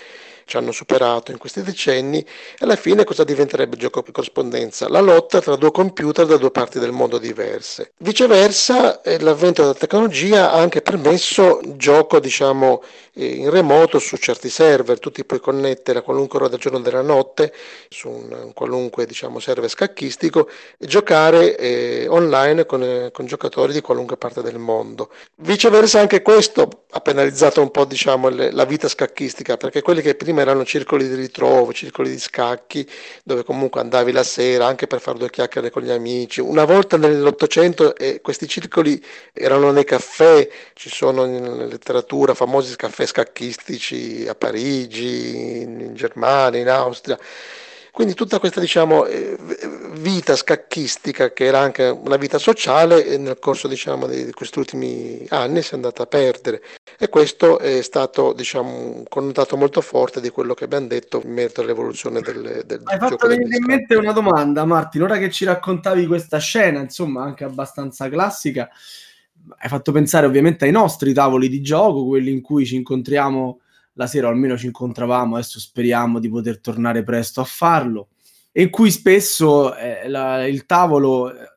ci hanno superato in questi decenni alla fine cosa diventerebbe il gioco per corrispondenza? La lotta tra due computer da due parti del mondo diverse. Viceversa, eh, l'avvento della tecnologia ha anche permesso il gioco, diciamo, in remoto su certi server, tu ti puoi connettere a qualunque ora del giorno o della notte su un, un qualunque diciamo, server scacchistico e giocare eh, online con, eh, con, giocatori di qualunque parte del mondo. Viceversa anche questo ha penalizzato un po' diciamo, le, la vita scacchistica perché quelli che prima erano circoli di ritrovo, circoli di scacchi dove comunque andavi la sera anche per fare due chiacchiere con gli amici. Una volta nell'Ottocento eh, questi circoli erano nei caffè, ci sono in letteratura famosi caffè scacchistici a Parigi, in Germania, in Austria. Quindi tutta questa diciamo, eh, vita scacchistica, che era anche una vita sociale, nel corso diciamo, di questi ultimi anni si è andata a perdere. E questo è stato diciamo, un connotato molto forte di quello che abbiamo detto in merito all'evoluzione del, del Hai fatto venire in mente una domanda, Martin, ora che ci raccontavi questa scena, insomma, anche abbastanza classica hai fatto pensare ovviamente ai nostri tavoli di gioco, quelli in cui ci incontriamo la sera, o almeno ci incontravamo, adesso speriamo di poter tornare presto a farlo, e in cui spesso eh, la, il tavolo eh,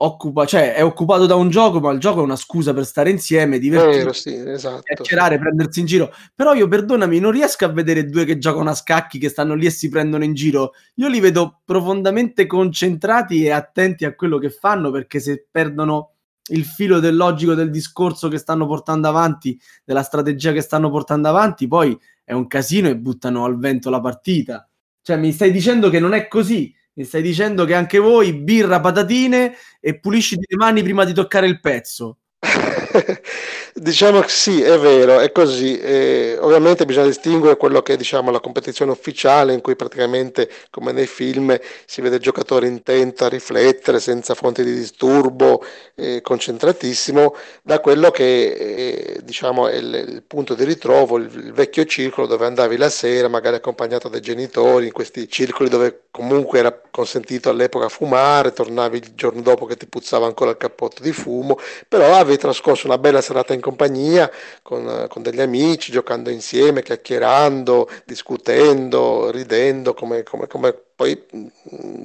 occupa, cioè è occupato da un gioco, ma il gioco è una scusa per stare insieme, divertirsi, sì, esatto, chiacchierare, prendersi in giro. Però io, perdonami, non riesco a vedere due che giocano a scacchi, che stanno lì e si prendono in giro. Io li vedo profondamente concentrati e attenti a quello che fanno, perché se perdono il filo del logico del discorso che stanno portando avanti, della strategia che stanno portando avanti, poi è un casino e buttano al vento la partita. Cioè, mi stai dicendo che non è così. Mi stai dicendo che anche voi birra, patatine e pulisci le mani prima di toccare il pezzo. Diciamo che sì, è vero, è così. Eh, ovviamente bisogna distinguere quello che è diciamo, la competizione ufficiale, in cui praticamente, come nei film, si vede il giocatore intento a riflettere, senza fonti di disturbo, eh, concentratissimo, da quello che eh, diciamo, è il, il, punto di ritrovo, il, il, vecchio circolo dove andavi la sera, magari accompagnato dai genitori, in questi circoli dove comunque era consentito all'epoca fumare, tornavi il giorno dopo che ti puzzava ancora il cappotto di fumo, però avevi trascorso una bella serata in compagnia con, con, degli amici, giocando insieme, chiacchierando, discutendo, ridendo, come, come, come poi mm,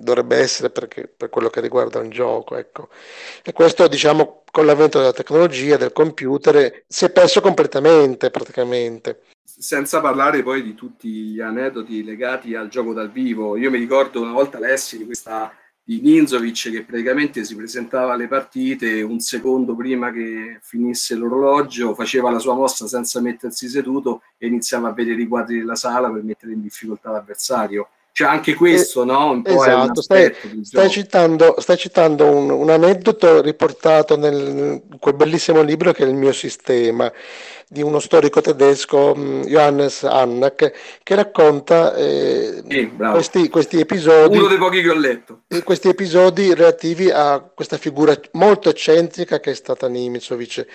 dovrebbe essere perché, per quello che riguarda un gioco. Ecco. E questo, diciamo, con l'avvento della tecnologia, del computer, si è perso completamente praticamente. Senza parlare poi di tutti gli aneddoti legati al gioco dal vivo. Io mi ricordo una volta lessi di questa di Ninzovic che praticamente si presentava alle partite un secondo prima che finisse l'orologio, faceva la sua mossa senza mettersi seduto e iniziava a vedere i quadri della sala per mettere in difficoltà l'avversario. C'è anche questo, eh, no? Un po' esatto, stai, stai, citando, stai citando un, un, aneddoto riportato nel, in quel bellissimo libro che è Il mio sistema di uno storico tedesco, mm, Johannes Hannack, che racconta eh, sì, questi, questi, episodi. Uno dei pochi che ho letto. Questi episodi relativi a questa figura molto eccentrica che è stata Nimitzovic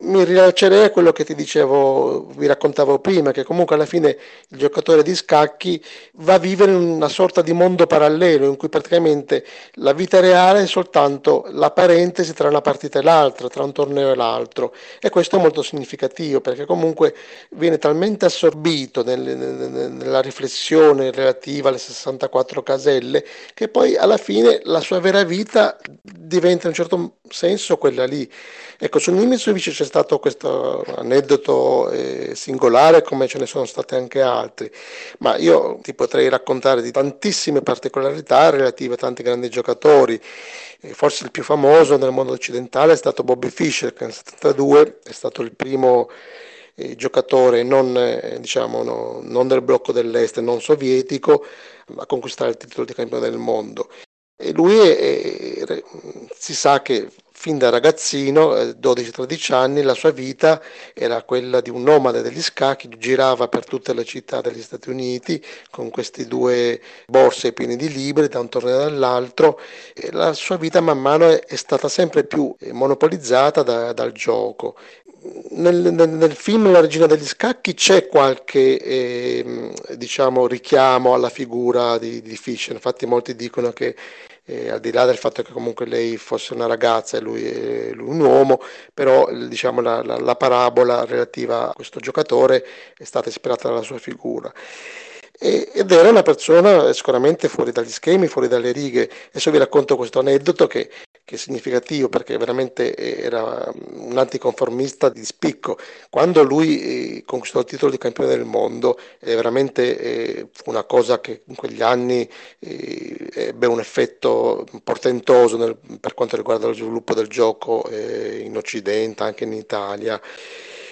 mi rilascerei a quello che ti dicevo, vi raccontavo prima, che comunque alla fine il giocatore di scacchi va a vivere in una sorta di mondo parallelo in cui praticamente la vita reale è soltanto la parentesi tra una partita e l'altra, tra un torneo e l'altro. E questo è molto significativo perché comunque viene talmente assorbito nel, nel, nella riflessione relativa alle 64 caselle che poi alla fine la sua vera vita diventa in un certo senso quella lì. Ecco, su Nimitzovic c'è stato questo aneddoto eh, singolare come ce ne sono stati anche altri, ma io ti potrei raccontare di tantissime particolarità relative a tanti grandi giocatori. E forse il più famoso nel mondo occidentale è stato Bobby Fischer, che nel 72 è stato il primo eh, giocatore non, eh, diciamo, no, non del blocco dell'est, non sovietico, a conquistare il titolo di campione del mondo. E lui è, è, si sa che fin da ragazzino, 12-13 eh, anni, la sua vita era quella di un nomade degli scacchi, girava per tutte le città degli Stati Uniti con queste due borse piene di libri da un torneo all'altro e la sua vita man mano è, stata sempre più eh, monopolizzata da, dal gioco. Nel, nel, nel, film La regina degli scacchi c'è qualche eh, diciamo, richiamo alla figura di, di Fischer, infatti molti dicono che eh, al di là del fatto che comunque lei fosse una ragazza e lui, lui un uomo, però diciamo, la, la, la parabola relativa a questo giocatore è stata ispirata dalla sua figura ed era una persona sicuramente fuori dagli schemi, fuori dalle righe. Adesso vi racconto questo aneddoto che, che, è significativo perché veramente era un anticonformista di spicco. Quando lui eh, conquistò il titolo di campione del mondo, è veramente eh, una cosa che in quegli anni eh, ebbe un effetto portentoso nel, per quanto riguarda lo sviluppo del gioco eh, in Occidente, anche in Italia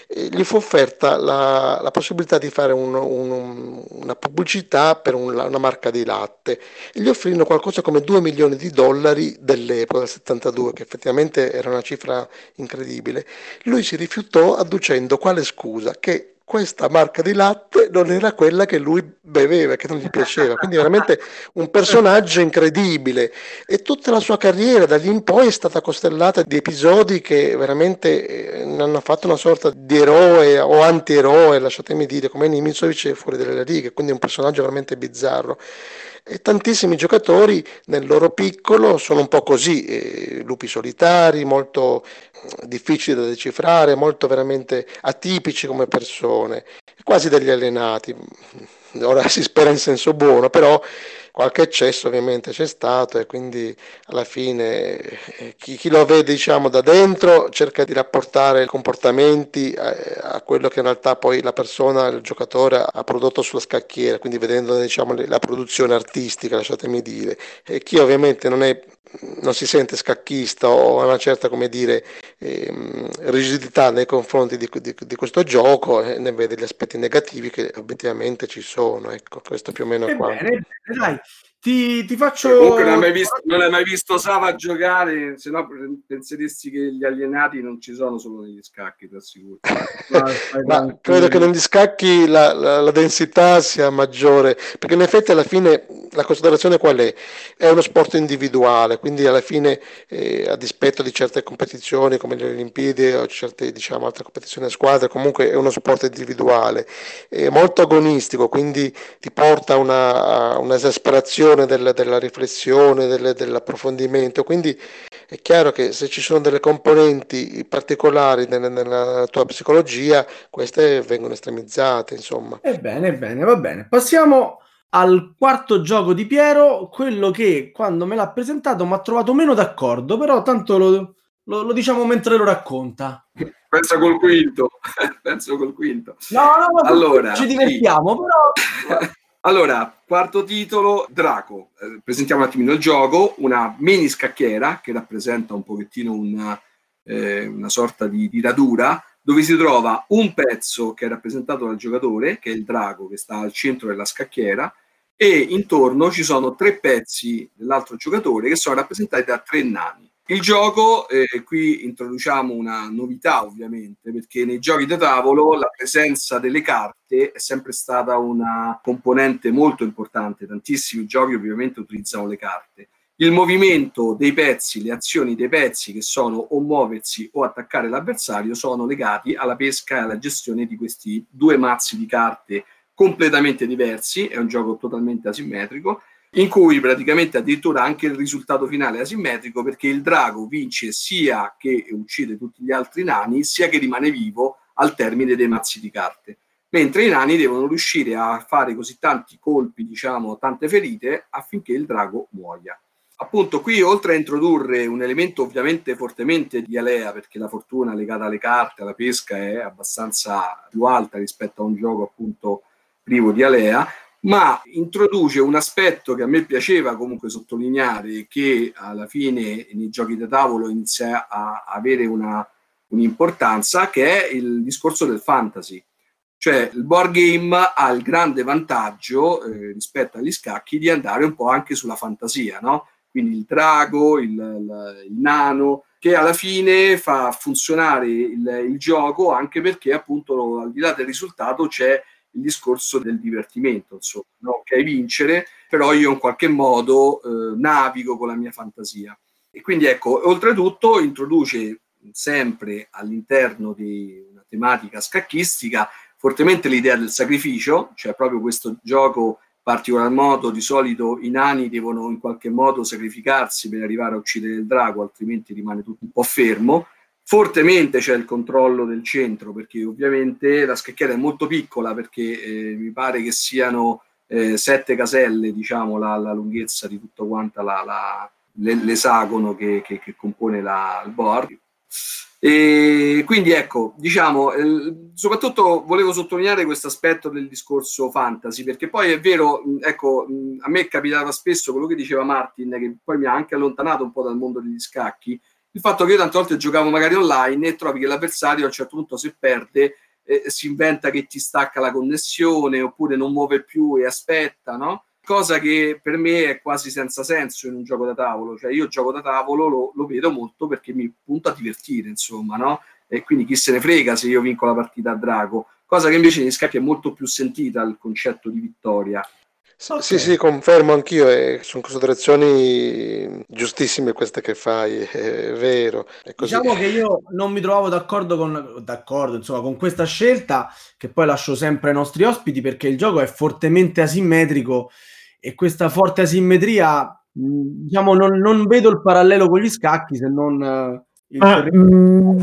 gli fu offerta la, la possibilità di fare un, un, una pubblicità per un, una marca di latte gli offrirono qualcosa come 2 milioni di dollari dell'epoca, del 72, che effettivamente era una cifra incredibile. Lui si rifiutò adducendo quale scusa? Che questa marca di latte non era quella che lui beveva, che non gli piaceva. Quindi veramente un personaggio incredibile e tutta la sua carriera da lì in poi è stata costellata di episodi che veramente eh, ne hanno fatto una sorta di eroe o antieroe, lasciatemi dire, come Nimitzovic è fuori dalle righe, quindi un personaggio veramente bizzarro. E tantissimi giocatori nel loro piccolo sono un po' così, eh, lupi solitari, molto mm, difficili da decifrare, molto veramente atipici come persone, quasi degli allenati. Ora si spera in senso buono, però qualche eccesso ovviamente c'è stato e quindi alla fine eh, chi, chi, lo vede diciamo da dentro cerca di rapportare i comportamenti a, eh, a, quello che in realtà poi la persona, il giocatore ha prodotto sulla scacchiera, quindi vedendo diciamo la produzione artistica, lasciatemi dire, e chi ovviamente non è non si sente scacchista o ha una certa come dire ehm, rigidità nei confronti di, di, di questo gioco e ne vede gli aspetti negativi che obiettivamente ci sono ecco questo più o meno è quanto. dai ti, ti faccio comunque non hai mai visto, non hai mai visto Sava giocare se no penseresti che gli alienati non ci sono solo negli scacchi ti assicuro Ma credo che negli scacchi la, la, la densità sia maggiore perché in effetti alla fine la considerazione qual è? È uno sport individuale, quindi alla fine, eh, a dispetto di certe competizioni come le Olimpiadi o certe diciamo, altre competizioni a squadre, comunque è uno sport individuale, è molto agonistico, quindi ti porta a una, un'esasperazione del, della riflessione, del, dell'approfondimento, quindi è chiaro che se ci sono delle componenti particolari nella, nella tua psicologia, queste vengono estremizzate, insomma. Ebbene, bene, va bene. Passiamo al quarto gioco di Piero, quello che quando me l'ha presentato mi ha trovato meno d'accordo, però tanto lo, lo, lo diciamo mentre lo racconta. Penso col quinto, penso col quinto. No, no, no allora, ci divertiamo, sì. però... Allora, quarto titolo, Draco. Eh, presentiamo un attimino il gioco, una mini scacchiera che rappresenta un pochettino una, eh, una sorta di, di radura dove si trova un pezzo che è rappresentato dal giocatore, che è il drago che sta al centro della scacchiera, e intorno ci sono tre pezzi dell'altro giocatore che sono rappresentati da tre nani. Il gioco, eh, qui introduciamo una novità ovviamente, perché nei giochi da tavolo la presenza delle carte è sempre stata una componente molto importante, tantissimi giochi ovviamente utilizzano le carte. Il movimento dei pezzi, le azioni dei pezzi che sono o muoversi o attaccare l'avversario sono legati alla pesca e alla gestione di questi due mazzi di carte completamente diversi, è un gioco totalmente asimmetrico in cui praticamente addirittura anche il risultato finale è asimmetrico perché il drago vince sia che uccide tutti gli altri nani, sia che rimane vivo al termine dei mazzi di carte. Mentre i nani devono riuscire a fare così tanti colpi, diciamo, tante ferite affinché il drago muoia. Appunto, qui oltre a introdurre un elemento ovviamente fortemente di alea, perché la fortuna legata alle carte, alla pesca è abbastanza più alta rispetto a un gioco appunto privo di alea, ma introduce un aspetto che a me piaceva comunque sottolineare, che alla fine nei giochi da tavolo inizia a avere una, un'importanza, che è il discorso del fantasy. Cioè il board game ha il grande vantaggio eh, rispetto agli scacchi di andare un po' anche sulla fantasia, no? Quindi il drago, il, il, il nano, che alla fine fa funzionare il, il gioco anche perché appunto al di là del risultato c'è il discorso del divertimento, insomma, no? ok, vincere, però io in qualche modo eh, navigo con la mia fantasia. E quindi ecco, oltretutto introduce sempre all'interno di una tematica scacchistica fortemente l'idea del sacrificio, cioè proprio questo gioco particolar modo di solito i nani devono in qualche modo sacrificarsi per arrivare a uccidere il drago, altrimenti rimane tutto un po' fermo Fortemente c'è il controllo del centro perché ovviamente la scacchiera è molto piccola perché eh, mi pare che siano eh, sette caselle, diciamo, la, la, lunghezza di tutto quanto la, la, l'esagono che, che, che compone il board. E quindi ecco, diciamo, eh, soprattutto volevo sottolineare questo aspetto del discorso fantasy, perché poi è vero, ecco, a me capitava spesso quello che diceva Martin, che poi mi ha anche allontanato un po' dal mondo degli scacchi, il fatto che io tante volte giocavo magari online e trovi che l'avversario a un certo punto se perde eh, si inventa che ti stacca la connessione oppure non muove più e aspetta, no? Cosa che per me è quasi senza senso in un gioco da tavolo. Cioè io gioco da tavolo lo, lo vedo molto perché mi punto a divertire, insomma, no? E quindi chi se ne frega se io vinco la partita a drago. Cosa che invece negli scacchi è molto più sentita il concetto di vittoria. Okay. Sì, sì, confermo anch'io, e sono considerazioni giustissime queste che fai, è vero. È diciamo che io non mi trovavo d'accordo con, d'accordo, insomma, con questa scelta, che poi lascio sempre ai nostri ospiti, perché il gioco è fortemente asimmetrico e questa forte asimmetria, diciamo, non, non vedo il parallelo con gli scacchi, se non... Uh, ah, mm,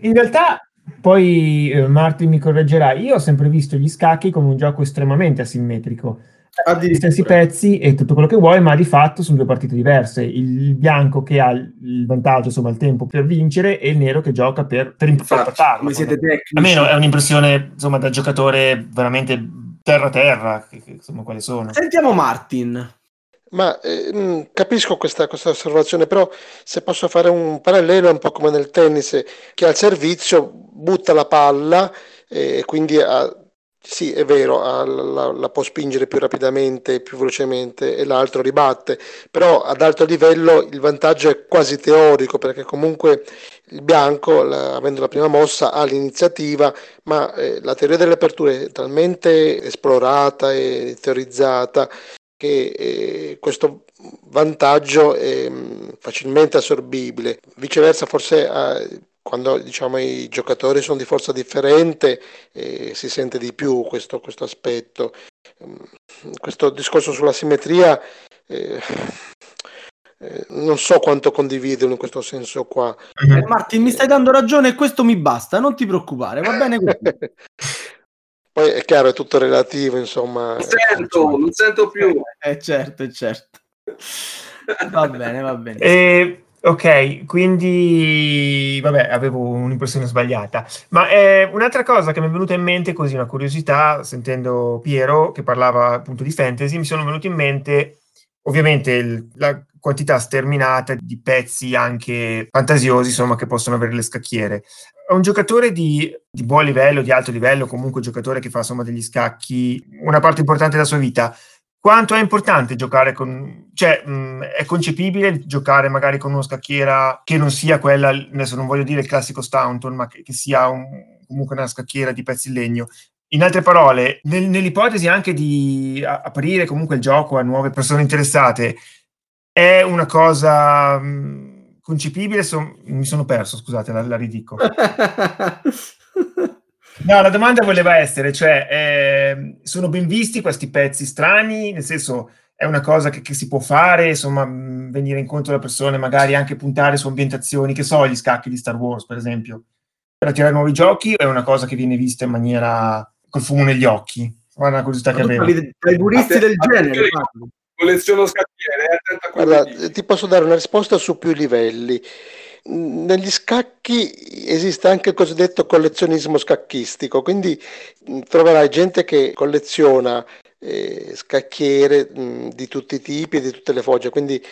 in realtà poi eh, Martin mi correggerà, io ho sempre visto gli scacchi come un gioco estremamente asimmetrico gli stessi pezzi e tutto quello che vuoi, ma di fatto sono due partite diverse. Il bianco che ha il vantaggio, insomma, il tempo per vincere e il nero che gioca per, per siete tecnici. Almeno è un'impressione, insomma, da giocatore veramente terra-terra, insomma, quali sono. Sentiamo Martin. Ma eh, capisco questa, questa, osservazione, però se posso fare un parallelo è un po' come nel tennis, che al servizio butta la palla e eh, quindi ha sì, è vero, la, la, può spingere più rapidamente, più velocemente e l'altro ribatte, però ad alto livello il vantaggio è quasi teorico perché comunque il bianco, la, avendo la prima mossa, ha l'iniziativa, ma eh, la teoria delle aperture è talmente esplorata e teorizzata che eh, questo vantaggio è mm, facilmente assorbibile. Viceversa, forse eh, quando diciamo, i giocatori sono di forza differente eh, si sente di più questo, questo aspetto. Mm, questo discorso sulla simmetria eh, eh, non so quanto condividerlo in questo senso qua. Eh, Martin, mi stai dando ragione e questo mi basta, non ti preoccupare, va bene così. Poi è chiaro, è tutto relativo, insomma. Non sento, non sento più. Eh, certo, certo. Va bene, va bene. E Ok, quindi vabbè, avevo un'impressione sbagliata. Ma eh, un'altra cosa che mi è venuta in mente, così una curiosità, sentendo Piero che parlava appunto di fantasy, mi sono venuti in mente ovviamente il, la quantità sterminata di pezzi anche fantasiosi, insomma, che possono avere le scacchiere. Un giocatore di, di buon livello, di alto livello, comunque un giocatore che fa insomma degli scacchi, una parte importante della sua vita, quanto è importante giocare con, cioè mh, è concepibile giocare magari con uno scacchiera che non sia quella, adesso non voglio dire il classico Staunton, ma che, che sia un, comunque una scacchiera di pezzi in legno. In altre parole, nel, nell'ipotesi anche di aprire comunque il gioco a nuove persone interessate, è una cosa mh, concepibile? So, mi sono perso, scusate, la, la ridico. No, la domanda voleva essere, cioè, eh, sono ben visti questi pezzi strani? Nel senso, è una cosa che, che si può fare, insomma, mh, venire incontro alle persone, magari anche puntare su ambientazioni, che so, gli scacchi di Star Wars, per esempio, per attirare nuovi giochi, o è una cosa che viene vista in maniera col fumo negli occhi? Guarda una curiosità che avevo. Tra i puristi del genere. Colleziono scacchiere, eh, Guarda, ti posso dare una risposta su più livelli negli scacchi esiste anche il cosiddetto collezionismo scacchistico, quindi troverai gente che colleziona eh, scacchiere mh, di tutti i tipi di tutte le fogge, quindi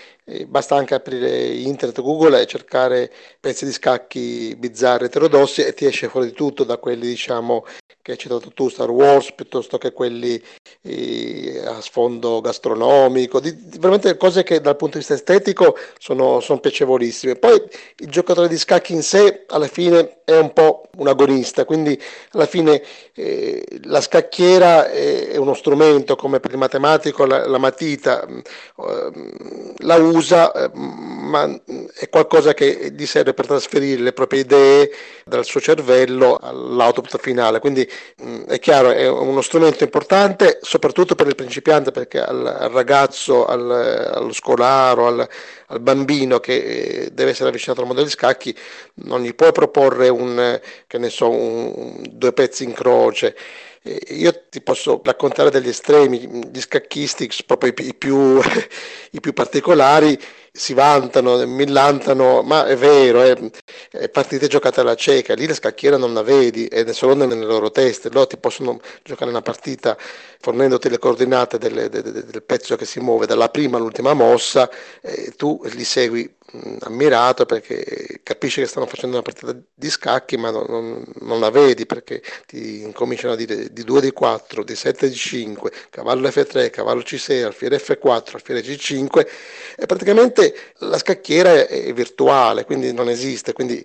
basta anche aprire internet, Google e cercare pezzi di scacchi bizzarri, eterodossi e ti esce fuori di tutto, da quelli diciamo che hai citato tu, Star Wars, piuttosto che quelli eh, a sfondo gastronomico, di, di, veramente cose che dal punto di vista estetico sono, sono piacevolissime. Poi il giocatore di scacchi in sé alla fine è un po' un agonista, quindi alla fine eh, la scacchiera è, è, uno strumento come per il matematico la, la matita, eh, la usa, eh, ma è qualcosa che gli serve per trasferire le proprie idee dal suo cervello all'output finale, quindi mh, è chiaro, è uno strumento importante soprattutto per il principiante perché al, al ragazzo, al, allo scolaro, al, al bambino che eh, deve essere avvicinato al mondo degli scacchi, non gli puoi proporre un, che ne so, un, due pezzi in croce. Io ti posso raccontare degli estremi, gli scacchisti, proprio i, più, i più particolari, si vantano, millantano, ma è vero, è, è partite giocate alla cieca, lì la scacchiera non la vedi ed è solo nelle loro teste, loro ti possono giocare una partita fornendoti le coordinate delle, de, de, del pezzo che si muove dalla prima all'ultima mossa, e tu li segui ammirato perché capisci che stanno facendo una partita di scacchi ma non, non, non, la vedi perché ti incominciano a dire di 2 di 4, di 7 di 5, cavallo F3, cavallo C6, alfiere F4, alfiere C5 e praticamente la scacchiera è virtuale, quindi non esiste, quindi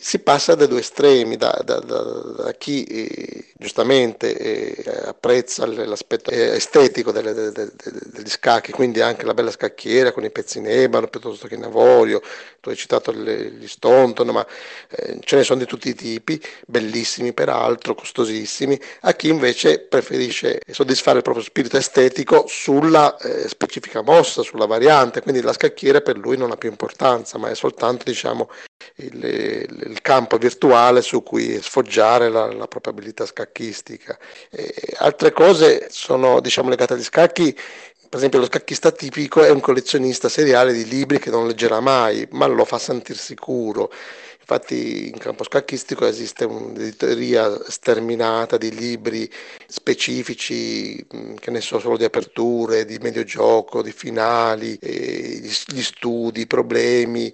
si passa da due estremi, da, da, da, da chi eh, giustamente eh, apprezza l'aspetto eh, estetico delle, delle, delle, degli scacchi, quindi anche la bella scacchiera con i pezzi in ebano piuttosto che in avorio, tu hai citato le, gli Stonton, ma eh, ce ne sono di tutti i tipi, bellissimi peraltro, costosissimi, a chi invece preferisce soddisfare il proprio spirito estetico sulla eh, specifica mossa, sulla variante, quindi la scacchiera per lui non ha più importanza, ma è soltanto diciamo, il, il campo virtuale su cui sfoggiare la, la propria abilità scacchistica. E altre cose sono diciamo, legate agli scacchi per esempio lo scacchista tipico è un collezionista seriale di libri che non leggerà mai, ma lo fa sentire sicuro. Infatti in campo scacchistico esiste un'editoria sterminata di libri specifici, che ne so, solo di aperture, di medio gioco, di finali, gli studi, i problemi,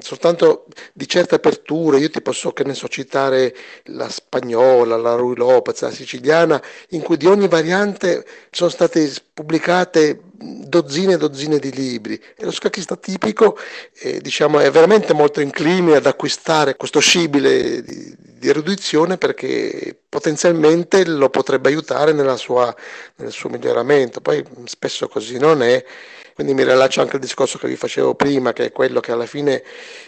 soltanto di certe aperture. Io ti posso, che ne so, citare la spagnola, la Rui Lopez, la siciliana, in cui di ogni variante sono state pubblicate dozzine e dozzine di libri e lo scacchista tipico eh, diciamo, è veramente molto incline ad acquistare questo scibile di, di, erudizione perché potenzialmente lo potrebbe aiutare sua, nel suo miglioramento poi spesso così non è quindi mi rilascio anche al discorso che vi facevo prima, che è quello che alla fine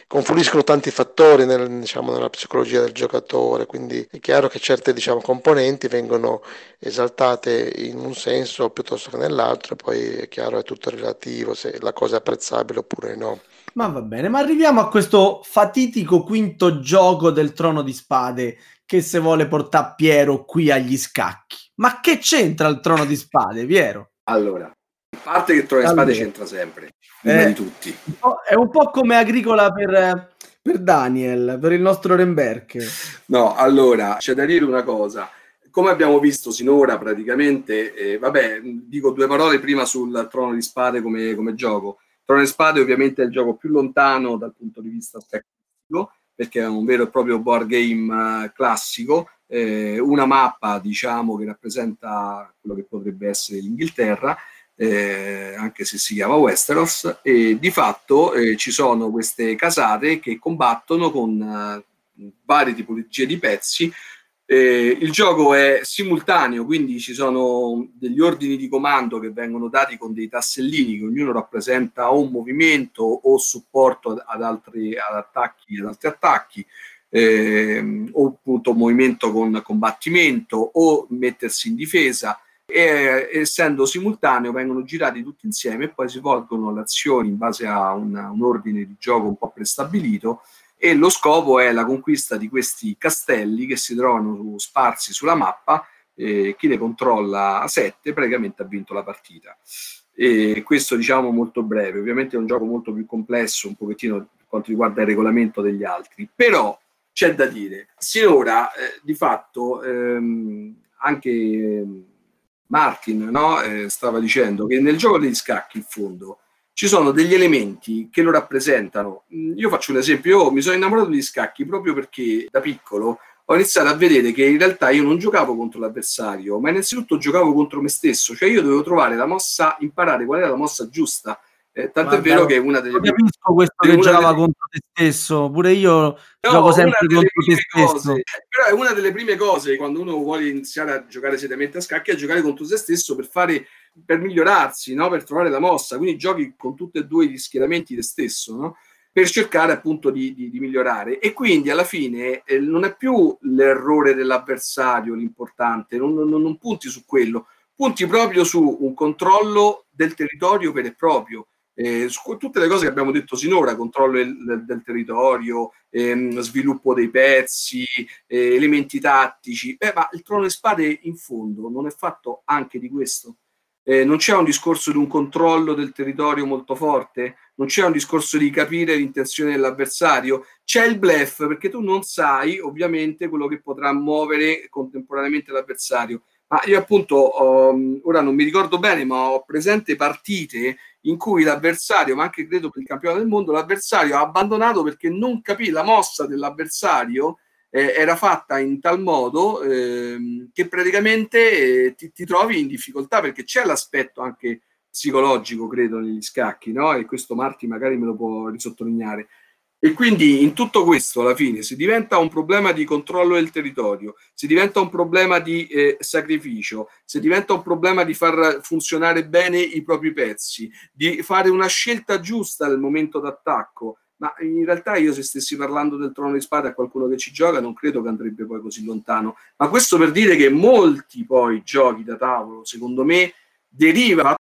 confluiscono tanti fattori nel, diciamo, nella psicologia del giocatore, quindi è chiaro che certe diciamo, componenti vengono esaltate in un senso piuttosto che nell'altro, e poi è chiaro è tutto relativo se la cosa è apprezzabile oppure no. Ma va bene, ma arriviamo a questo fatitico quinto gioco del trono di spade che se vuole portare Piero qui agli scacchi. Ma che c'entra il trono di spade, Piero? Allora, parte che Troia allora, Spade c'entra sempre, prima eh, di tutti. È un po' come agricola per, per Daniel, per il nostro Remberg. No, allora, c'è da dire una cosa. Come abbiamo visto sinora, praticamente, eh, vabbè, dico due parole prima sul Trono di Spade come, come gioco. Trono di Spade ovviamente è il gioco più lontano dal punto di vista tecnico, perché è un vero e proprio board game uh, classico, eh, una mappa, diciamo, che rappresenta quello che potrebbe essere l'Inghilterra, eh, anche se si chiama Westeros, e di fatto eh, ci sono queste casate che combattono con eh, varie tipologie di pezzi. Eh, il gioco è simultaneo, quindi ci sono degli ordini di comando che vengono dati con dei tassellini che ognuno rappresenta o un movimento o supporto ad, ad altri ad attacchi, ad altri attacchi eh, o appunto movimento con combattimento o mettersi in difesa e essendo simultaneo vengono girati tutti insieme e poi si svolgono le azioni in base a un, un ordine di gioco un po' prestabilito e lo scopo è la conquista di questi castelli che si trovano sparsi sulla mappa eh, chi ne controlla a 7 praticamente ha vinto la partita. E questo diciamo molto breve. Ovviamente è un gioco molto più complesso un pochettino per quanto riguarda il regolamento degli altri. Però c'è da dire sinora eh, di fatto ehm, anche ehm, Martin no? eh, stava dicendo che nel gioco degli scacchi in fondo ci sono degli elementi che lo rappresentano. Mm, io faccio un esempio, io mi sono innamorato degli scacchi proprio perché da piccolo ho iniziato a vedere che in realtà io non giocavo contro l'avversario, ma innanzitutto giocavo contro me stesso, cioè io dovevo trovare la mossa, imparare qual era la mossa giusta eh, tanto Guarda, è vero che è una delle prime capisco questo che giocava delle... contro te stesso, pure io no, gioco sempre contro te stesso. Cose, però è una delle prime cose quando uno vuole iniziare a giocare seriamente a scacchi, a giocare contro se stesso per fare per migliorarsi, no? per trovare la mossa. Quindi giochi con tutti e due gli schieramenti te stesso, no? per cercare appunto di, di, di, migliorare. E quindi alla fine eh, non è più l'errore dell'avversario l'importante, non, non, non punti su quello, punti proprio su un controllo del territorio vero e proprio eh, tutte le cose che abbiamo detto sinora, controllo del, del territorio, ehm, sviluppo dei pezzi, eh, elementi tattici, Beh, ma il trono di spade in fondo non è fatto anche di questo. Eh, non c'è un discorso di un controllo del territorio molto forte, non c'è un discorso di capire l'intenzione dell'avversario, c'è il bluff perché tu non sai ovviamente quello che potrà muovere contemporaneamente l'avversario. Ma io appunto um, ora non mi ricordo bene, ma ho presente partite in cui l'avversario, ma anche credo per il campionato del mondo, l'avversario ha abbandonato perché non capì la mossa dell'avversario eh, era fatta in tal modo eh, che praticamente eh, ti, ti, trovi in difficoltà perché c'è l'aspetto anche psicologico, credo, negli scacchi, no? E questo Marti magari me lo può risottolineare. E quindi in tutto questo, alla fine, si diventa un problema di controllo del territorio, si diventa un problema di eh, sacrificio, si diventa un problema di far funzionare bene i propri pezzi, di fare una scelta giusta nel momento d'attacco. Ma in realtà io se stessi parlando del trono di spada a qualcuno che ci gioca non credo che andrebbe poi così lontano. Ma questo per dire che molti poi giochi da tavolo, secondo me, derivano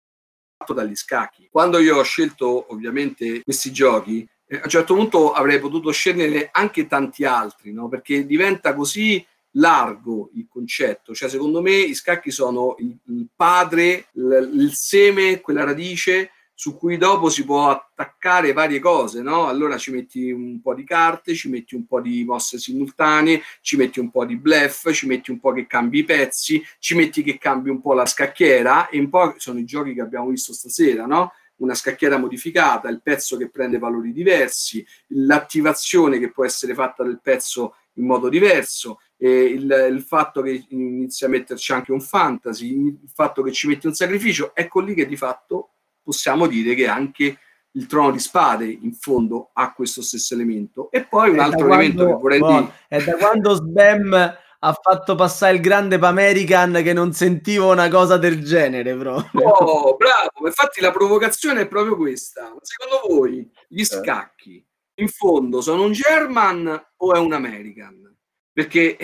dagli scacchi. Quando io ho scelto ovviamente questi giochi, a un certo punto avrei potuto scegliere anche tanti altri, no? perché diventa così largo il concetto. Cioè, secondo me, i scacchi sono il, padre, il, il, seme, quella radice su cui dopo si può attaccare varie cose, no? Allora ci metti un po' di carte, ci metti un po' di mosse simultanee, ci metti un po' di bluff, ci metti un po' che cambi i pezzi, ci metti che cambi un po' la scacchiera e un po' sono i giochi che abbiamo visto stasera, no? Una scacchiera modificata, il pezzo che prende valori diversi, l'attivazione che può essere fatta del pezzo in modo diverso, il, il, fatto che inizia a metterci anche un fantasy, il fatto che ci metti un sacrificio, ecco lì che di fatto possiamo dire che anche il trono di spade in fondo ha questo stesso elemento. E poi un è altro elemento che vorrei boh, dire... È da quando Sbam ha fatto passare il grande Pamerican che non sentivo una cosa del genere proprio. Oh, bravo, infatti la provocazione è proprio questa. Secondo voi gli eh. scacchi in fondo sono un German o è un American? Perché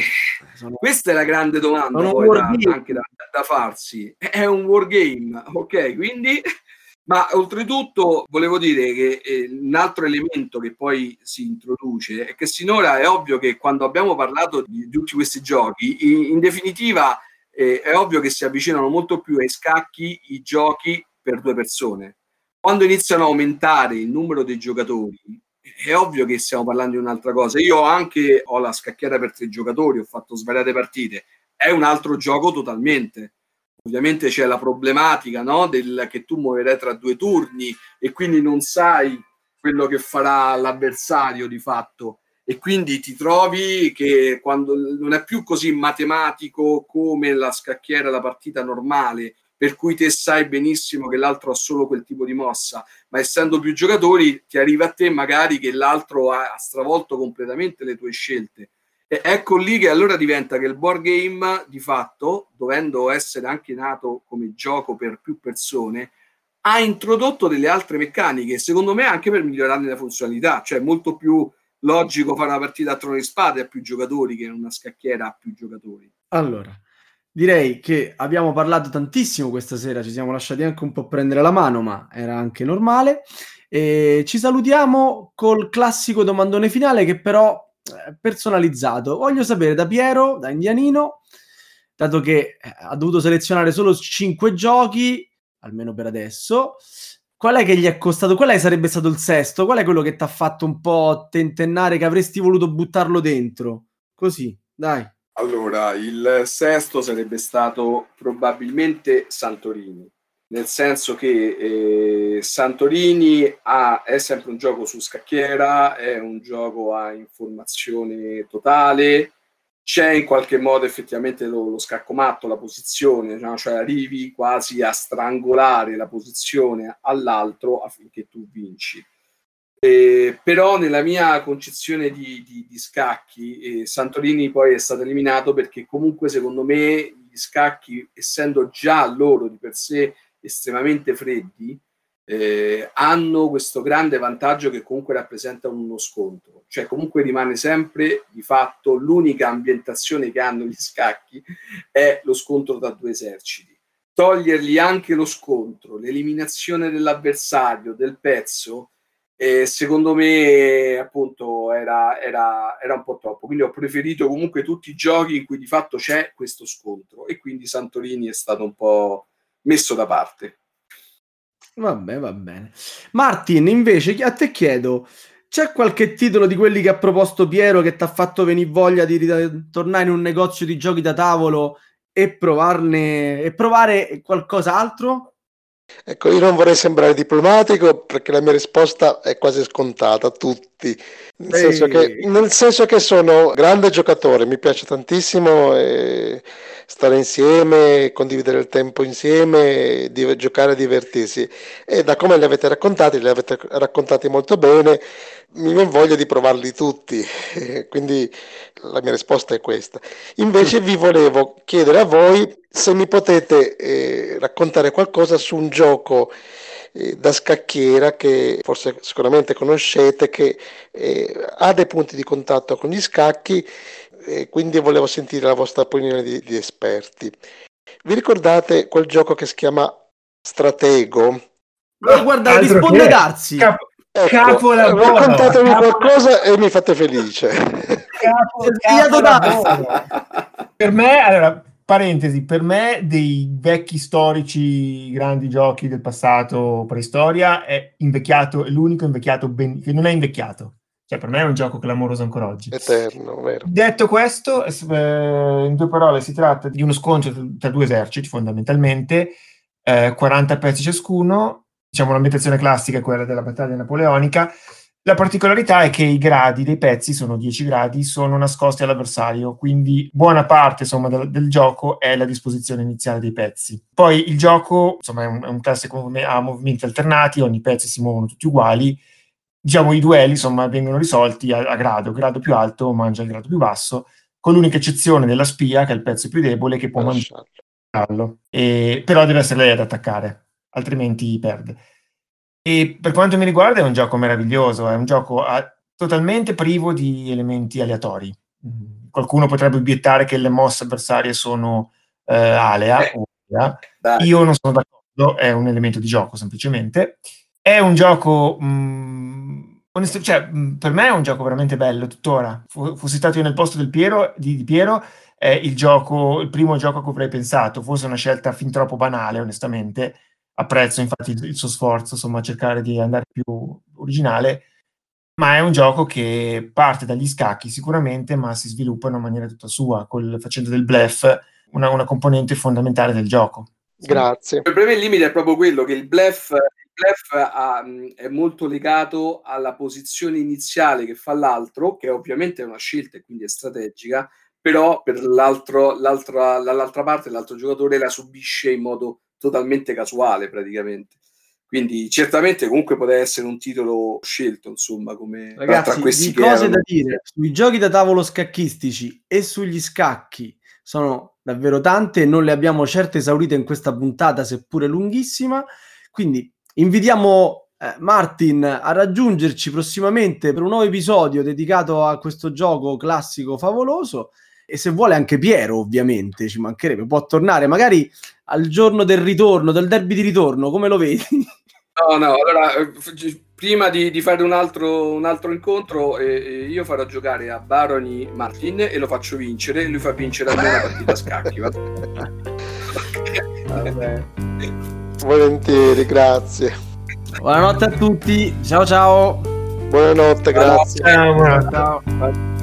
sono... questa è la grande domanda poi da, anche da, da farsi. È un wargame, ok? Quindi ma oltretutto volevo dire che eh, un altro elemento che poi si introduce è che sinora è ovvio che quando abbiamo parlato di, tutti questi giochi, in, in definitiva eh, è ovvio che si avvicinano molto più ai scacchi i giochi per due persone. Quando iniziano a aumentare il numero dei giocatori, è ovvio che stiamo parlando di un'altra cosa. Io anche ho la scacchiera per tre giocatori, ho fatto svariate partite, è un altro gioco totalmente Ovviamente c'è la problematica no? del, che tu muoverai tra due turni e quindi non sai quello che farà l'avversario di fatto. e quindi ti trovi che quando non è più così matematico come la scacchiera, la partita normale, per cui te sai benissimo che l'altro ha solo quel tipo di mossa, ma essendo più giocatori ti arriva a te magari che l'altro ha stravolto completamente le tue scelte. Ecco lì che allora diventa che il board game di fatto, dovendo essere anche nato come gioco per più persone, ha introdotto delle altre meccaniche, secondo me anche per migliorarne la funzionalità, cioè molto più logico fare una partita a trono di spade a più giocatori che una scacchiera a più giocatori. Allora, direi che abbiamo parlato tantissimo questa sera, ci siamo lasciati anche un po' prendere la mano, ma era anche normale. E ci salutiamo col classico domandone finale che però personalizzato. Voglio sapere da Piero, da Indianino, dato che eh, ha dovuto selezionare solo 5 giochi, almeno per adesso, qual è che gli è costato? Qual è sarebbe stato il sesto? Qual è quello che ti ha fatto un po' tentennare che avresti voluto buttarlo dentro? Così, dai. Allora, il sesto sarebbe stato probabilmente Santorini, nel senso che eh, Santorini ha, è sempre un gioco su scacchiera, è un gioco a informazione totale, c'è in qualche modo effettivamente lo, lo scaccomatto, la posizione, no? cioè arrivi quasi a strangolare la posizione all'altro affinché tu vinci. Eh, però nella mia concezione di, di, di scacchi, eh, Santorini poi è stato eliminato perché comunque secondo me gli scacchi, essendo già loro di per sé estremamente freddi, eh, hanno questo grande vantaggio che comunque rappresentano uno scontro, cioè comunque rimane sempre di fatto l'unica ambientazione che hanno gli scacchi è lo scontro tra due eserciti. Togliergli anche lo scontro, l'eliminazione dell'avversario, del pezzo, eh, secondo me appunto era, era, era un po' troppo, quindi ho preferito comunque tutti i giochi in cui di fatto c'è questo scontro e quindi Santorini è stato un po' messo da parte. Vabbè, va bene. Martin, invece, a te chiedo, c'è qualche titolo di quelli che ha proposto Piero che ti ha fatto venire voglia di ritornare in un negozio di giochi da tavolo e provarne e provare qualcos'altro? Ecco, io non vorrei sembrare diplomatico perché la mia risposta è quasi scontata, tutti. Nel, senso che, nel senso che, sono grande giocatore, mi piace tantissimo eh, stare insieme, condividere il tempo insieme, di, giocare e divertirsi. E da come li avete raccontati, li avete raccontati molto bene, mi viene voglia di provarli tutti. quindi la mia risposta è questa. Invece vi volevo chiedere a voi se mi potete eh, raccontare qualcosa su un gioco eh, da scacchiera che forse sicuramente conoscete, che eh, ha dei punti di contatto con gli scacchi, e quindi volevo sentire la vostra opinione di, di esperti. Vi ricordate quel gioco che si chiama Stratego? Ma guarda, risponde Darsi. Capo, ecco, capolavoro. Raccontatemi capo... qualcosa e mi fate felice. Capo, capo per me, allora, parentesi, per me dei vecchi storici grandi giochi del passato preistoria è invecchiato, è l'unico invecchiato ben, che non è invecchiato. Cioè, per me è un gioco clamoroso ancora oggi. Eterno, vero. Detto questo, eh, in due parole, si tratta di uno scontro tra due eserciti, fondamentalmente, eh, 40 pezzi ciascuno, diciamo l'ambientazione classica è quella della battaglia napoleonica, la particolarità è che i gradi dei pezzi, sono 10 gradi, sono nascosti all'avversario, quindi buona parte insomma, del, del, gioco è la disposizione iniziale dei pezzi. Poi il gioco insomma, è, un, è un classico ha movimenti alternati, ogni pezzo si muovono tutti uguali. Diciamo i duelli insomma, vengono risolti a, a grado, grado più alto mangia il grado più basso, con l'unica eccezione della spia, che è il pezzo più debole, che può mangiarlo. E, però deve essere lei ad attaccare, altrimenti perde. E per quanto mi riguarda è un gioco meraviglioso, è un gioco a, ah, totalmente privo di elementi aleatori. Mm, qualcuno potrebbe obiettare che le mosse avversarie sono eh, alea, eh, o, io non sono d'accordo, è un elemento di gioco semplicemente. È un gioco, mh, mm, onesto, cioè, mh, mm, per me è un gioco veramente bello tuttora. F- fossi stato io nel posto del Piero, di, di Piero, è il, gioco, il primo gioco che avrei pensato, forse una scelta fin troppo banale, onestamente, apprezzo infatti il, il, suo sforzo, insomma, a cercare di andare più originale, ma è un gioco che parte dagli scacchi sicuramente, ma si sviluppa in una maniera tutta sua, col, facendo del bluff una, una componente fondamentale del gioco. Grazie. Il problema il limite è proprio quello che il bluff, bluff ha, è molto legato alla posizione iniziale che fa l'altro, che ovviamente è una scelta e quindi è strategica, però per l'altro, l'altra, dall'altra parte l'altro giocatore la subisce in modo totalmente casuale praticamente. Quindi certamente comunque poteva essere un titolo scelto, insomma, come Ragazzi, tra questi di cose erano... da dire sui giochi da tavolo scacchistici e sugli scacchi sono davvero tante non le abbiamo certo esaurite in questa puntata, seppure lunghissima. Quindi invitiamo eh, Martin a raggiungerci prossimamente per un nuovo episodio dedicato a questo gioco classico favoloso e se vuole anche Piero, ovviamente, ci mancherebbe, può tornare magari al giorno del ritorno, del derby di ritorno, come lo vedi? No, no, allora eh, prima di, di fare un altro, un altro incontro, eh, io farò giocare a Baroni Martin e lo faccio vincere, e lui fa vincere a me una partita a scacchi. Va? Vabbè. Volentieri, grazie. Buonanotte a tutti, ciao ciao. Buonanotte, grazie. Ciao, ciao.